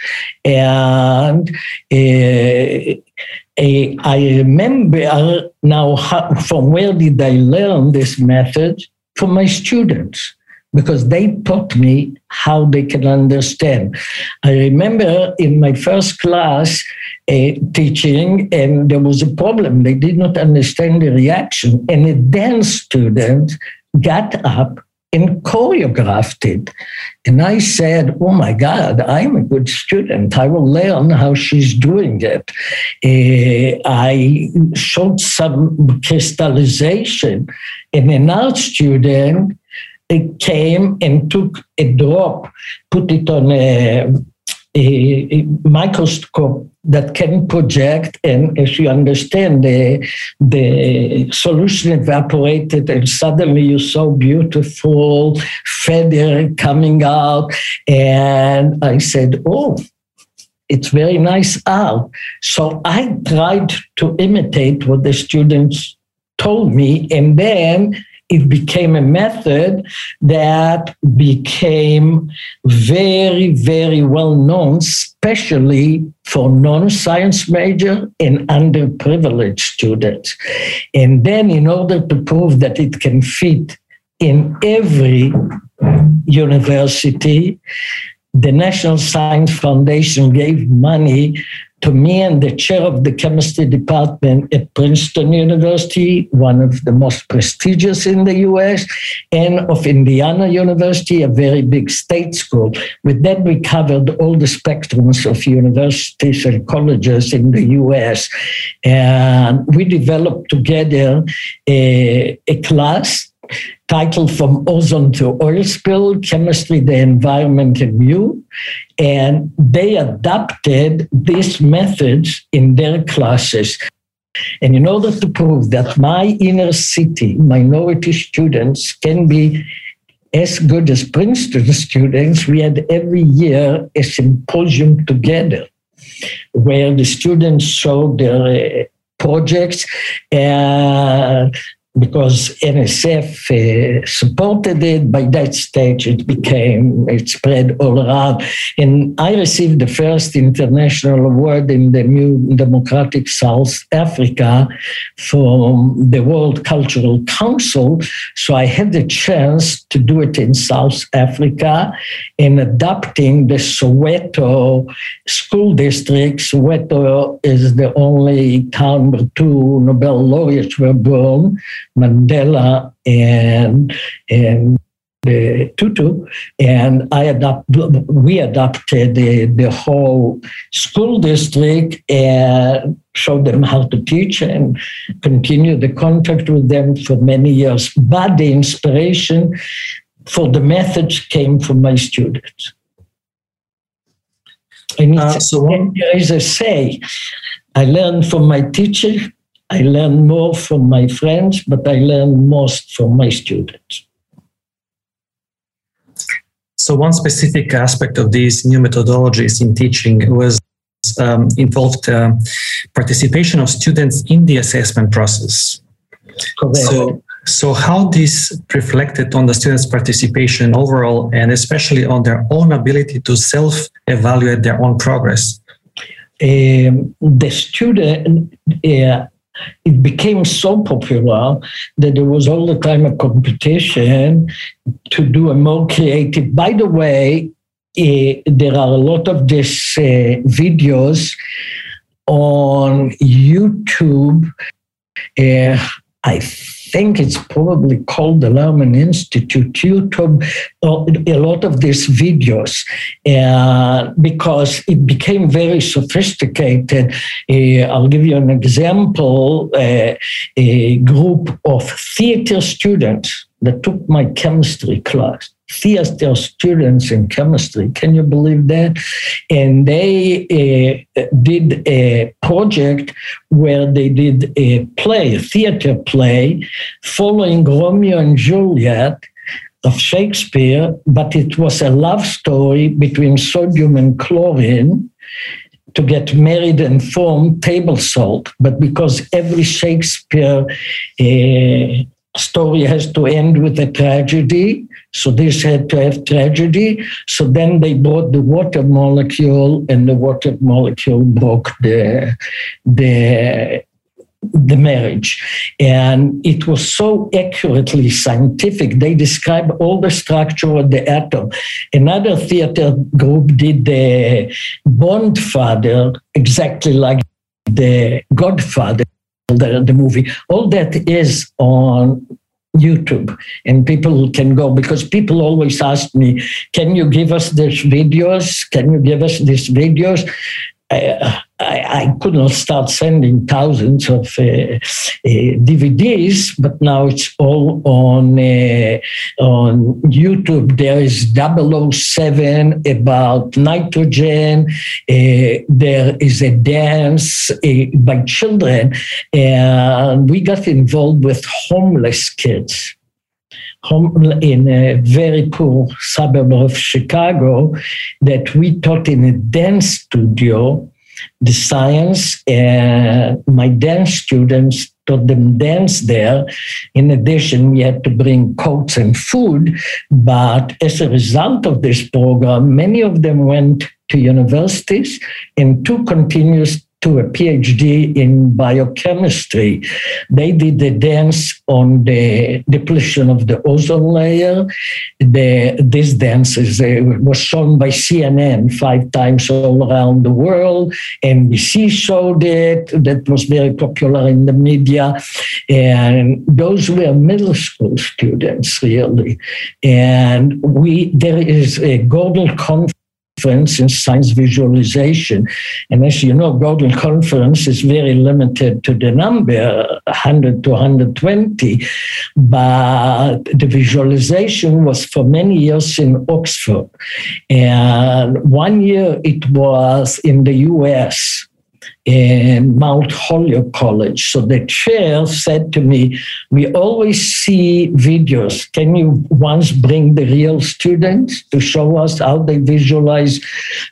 Speaker 3: And uh, I remember now how, from where did I learn this method? From my students, because they taught me how they can understand. I remember in my first class uh, teaching, and there was a problem. They did not understand the reaction. And a dance student got up and choreographed it. And I said, Oh my God, I'm a good student. I will learn how she's doing it. Uh, I showed some crystallization, and an art student came and took a drop, put it on a, a, a microscope that can project and as you understand the the solution evaporated and suddenly you saw beautiful feather coming out. And i said oh it's very nice art. So i tried to imitate what the students told me. And then it became a method that became very, very well known, especially for non science major and underprivileged students. And then, in order to prove that it can fit in every university, the National Science Foundation gave money to me and the chair of the chemistry department at Princeton University, one of the most prestigious in the US, and of Indiana University, a very big state school. With that, we covered all the spectrums of universities and colleges in the US. And we developed together a, a class titled From Ozone to Oil Spill Chemistry, the Environment, and You. And they adopted these methods in their classes. And in order to prove that my inner city minority students can be as good as Princeton students, we had every year a symposium together where the students showed their uh, projects. And because NSF uh, supported it. By that stage, it became, it spread all around. And I received the first international award in the new democratic South Africa from the World Cultural Council. So I had the chance to do it in South Africa in adapting the Soweto school district. Soweto is the only town where two Nobel laureates were born. Mandela and and the Tutu, and I adopt, we adopted the, the whole school district and showed them how to teach and continue the contact with them for many years. But the inspiration for the methods came from my students. And uh, so there is a say. I learned from my teacher, I learn more from my friends, but I learn most from my students.
Speaker 2: So, one specific aspect of these new methodologies in teaching was um, involved uh, participation of students in the assessment process. Correct. So, so how this reflected on the students' participation overall, and especially on their own ability to self-evaluate their own progress?
Speaker 3: Um, the student uh, it became so popular that there was all the time a competition to do a more creative. By the way, uh, there are a lot of these uh, videos on YouTube. Uh, I think it's probably called the Lerman Institute, YouTube, a lot of these videos, uh, because it became very sophisticated. Uh, I'll give you an example uh, a group of theater students that took my chemistry class theater students in chemistry. Can you believe that? And they uh, did a project where they did a play, a theater play, following Romeo and Juliet of Shakespeare, but it was a love story between sodium and chlorine to get married and form table salt. But because every Shakespeare uh, story has to end with a tragedy. So this had to have tragedy. So then they brought the water molecule, and the water molecule broke the the the marriage. And it was so accurately scientific. They described all the structure of the atom. Another theater group did the Bondfather exactly like the Godfather the, the movie. All that is on YouTube and people can go because people always ask me, can you give us these videos? Can you give us these videos? I, I, could not start sending thousands of uh, uh, DVDs, but now it's all on uh, on YouTube. There is 007 about nitrogen. Uh, there is a dance uh, by children, and we got involved with homeless kids in a very poor suburb of Chicago that we taught in a dance studio the science and my dance students taught them dance there. In addition, we had to bring coats and food. But as a result of this program, many of them went to universities and two continuous to a PhD in biochemistry. They did the dance on the depletion of the ozone layer. The, this dance is, uh, was shown by CNN five times all around the world. NBC showed it. That was very popular in the media. And those were middle school students, really. And we there is a Gordon conference conference in science visualization. And as you know, Gordon conference is very limited to the number 100 to 120, but the visualization was for many years in Oxford. And one year it was in the US in Mount Holyoke College. So the chair said to me, We always see videos. Can you once bring the real students to show us how they visualize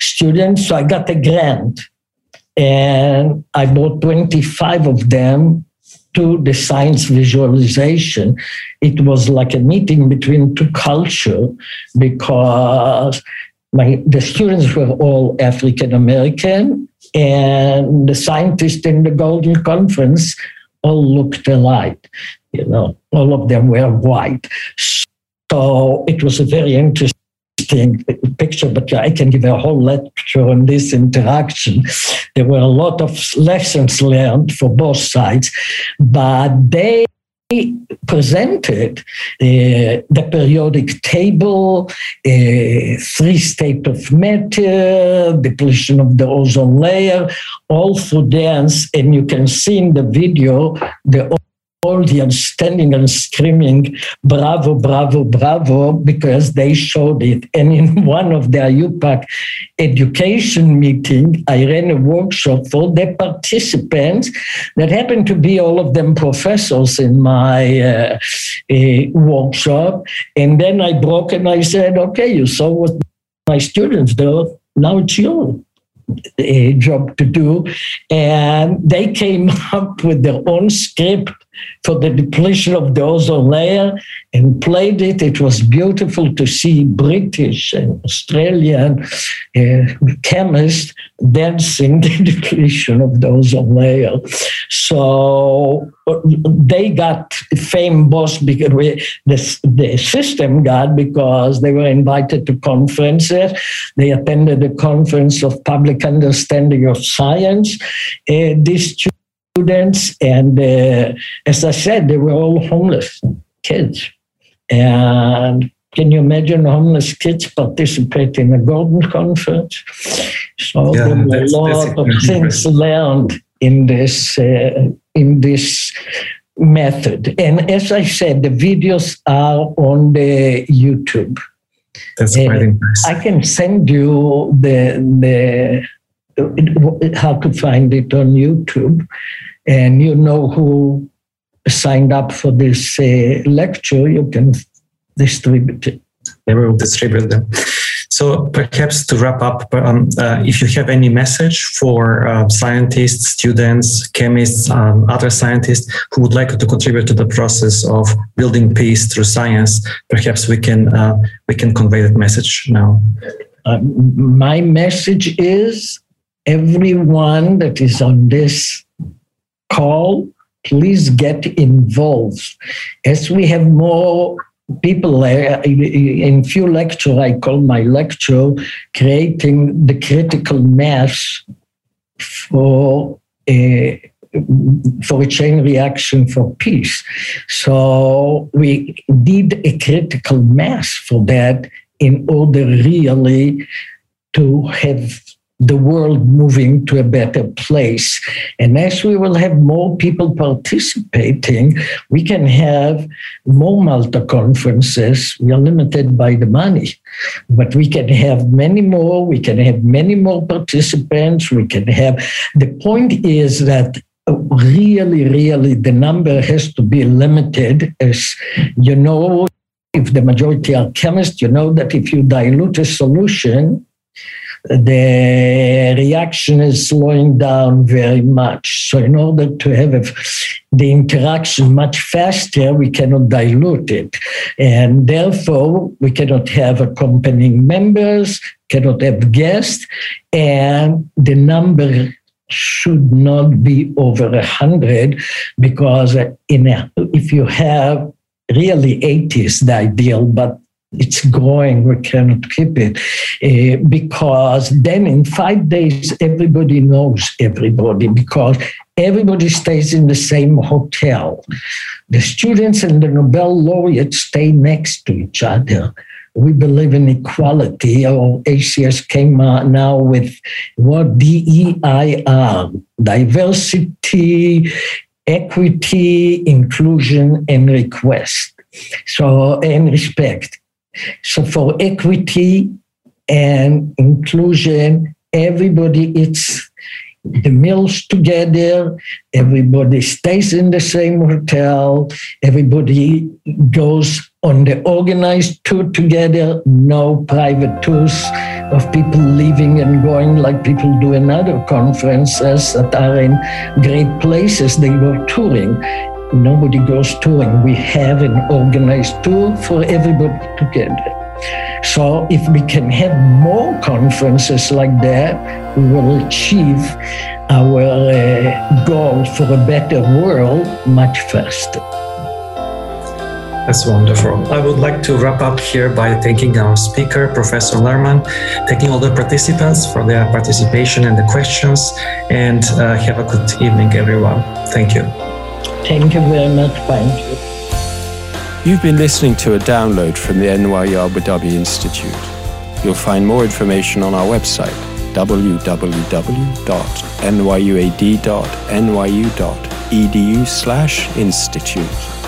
Speaker 3: students? So I got a grant and I bought 25 of them to the science visualization, it was like a meeting between two cultures because my, the students were all African American and the scientists in the Gordon Conference all looked alike. You know, all of them were white. So it was a very interesting picture, but I can give a whole lecture on this interaction. There were a lot of lessons learned for both sides, but they presented uh, the periodic table, uh, three state of matter, depletion of the ozone layer, all through dance. And you can see in the video the audience standing and screaming, bravo, bravo, bravo, because they showed it. And in *laughs* one of the IUPAC education meeting, I ran a workshop for the participants that happened to be all of them professors in my uh, uh, workshop. And then I broke and I said, okay, you saw what my students do. Now it's you a job to do. And they came *laughs* up with their own script for the depletion of the ozone layer and played it. It was beautiful to see British and Australian uh, chemists dancing *laughs* the depletion of the ozone layer. So uh, they got fame both because we, the, the system got because they were invited to conferences. They attended the conference of public understanding of science. Uh, these students, and uh, as I said, they were all homeless kids. And can you imagine homeless kids participate in a Gordon conference? So yeah, there were a lot of things learned in this uh, in this method. And as I said, the videos are on the YouTube.
Speaker 2: That's quite uh,
Speaker 3: I can send you the the how to find it on YouTube and you know who signed up for this uh, lecture, you can distribute it.
Speaker 2: We will distribute them. So perhaps to wrap up, um, uh, if you have any message for uh, scientists, students, chemists, um, other scientists who would like to contribute to the process of building peace through science, perhaps we can uh, we can convey that message now.
Speaker 3: Um, my message is everyone that is on this call, please get involved. As we have more people uh, in few lecture i call my lecture creating the critical mass for a for a chain reaction for peace so we need a critical mass for that in order really to have the world moving to a better place. And as we will have more people participating, we can have more Malta conferences. We are limited by the money, but we can have many more. We can have many more participants. We can have, the point is that really, really the number has to be limited as you know, if the majority are chemists, you know that if you dilute a solution, the reaction is slowing down very much. So, in order to have a, the interaction much faster, we cannot dilute it. And therefore, we cannot have accompanying members, cannot have guests, and the number should not be over a hundred because in a, if you have really 80 is the ideal, but it's growing, we cannot keep it. Uh, because then in five days, everybody knows everybody because everybody stays in the same hotel. The students and the Nobel laureates stay next to each other. We believe in equality, or ACS came out now with what DEIR, diversity, equity, inclusion, and request. So, and respect. So for equity and inclusion, everybody eats the meals together. Everybody stays in the same hotel. Everybody goes on the organized tour together. No private tours of people leaving and going like people do in other conferences that are in great places. They go touring. Nobody goes touring. We have an organized tour for everybody together. So if we can have more conferences like that, we will achieve our uh, goal for a better world much faster.
Speaker 2: That's wonderful. I would like to wrap up here by thanking our speaker, Professor Lerman, thanking all the participants for their participation and the questions, and uh, have a good evening, everyone. Thank you.
Speaker 3: Thank you very much. Thank you.
Speaker 1: You've been listening to a download from the NYU Abu Dhabi Institute. You'll find more information on our website www.nyuad.nyu.edu/institute.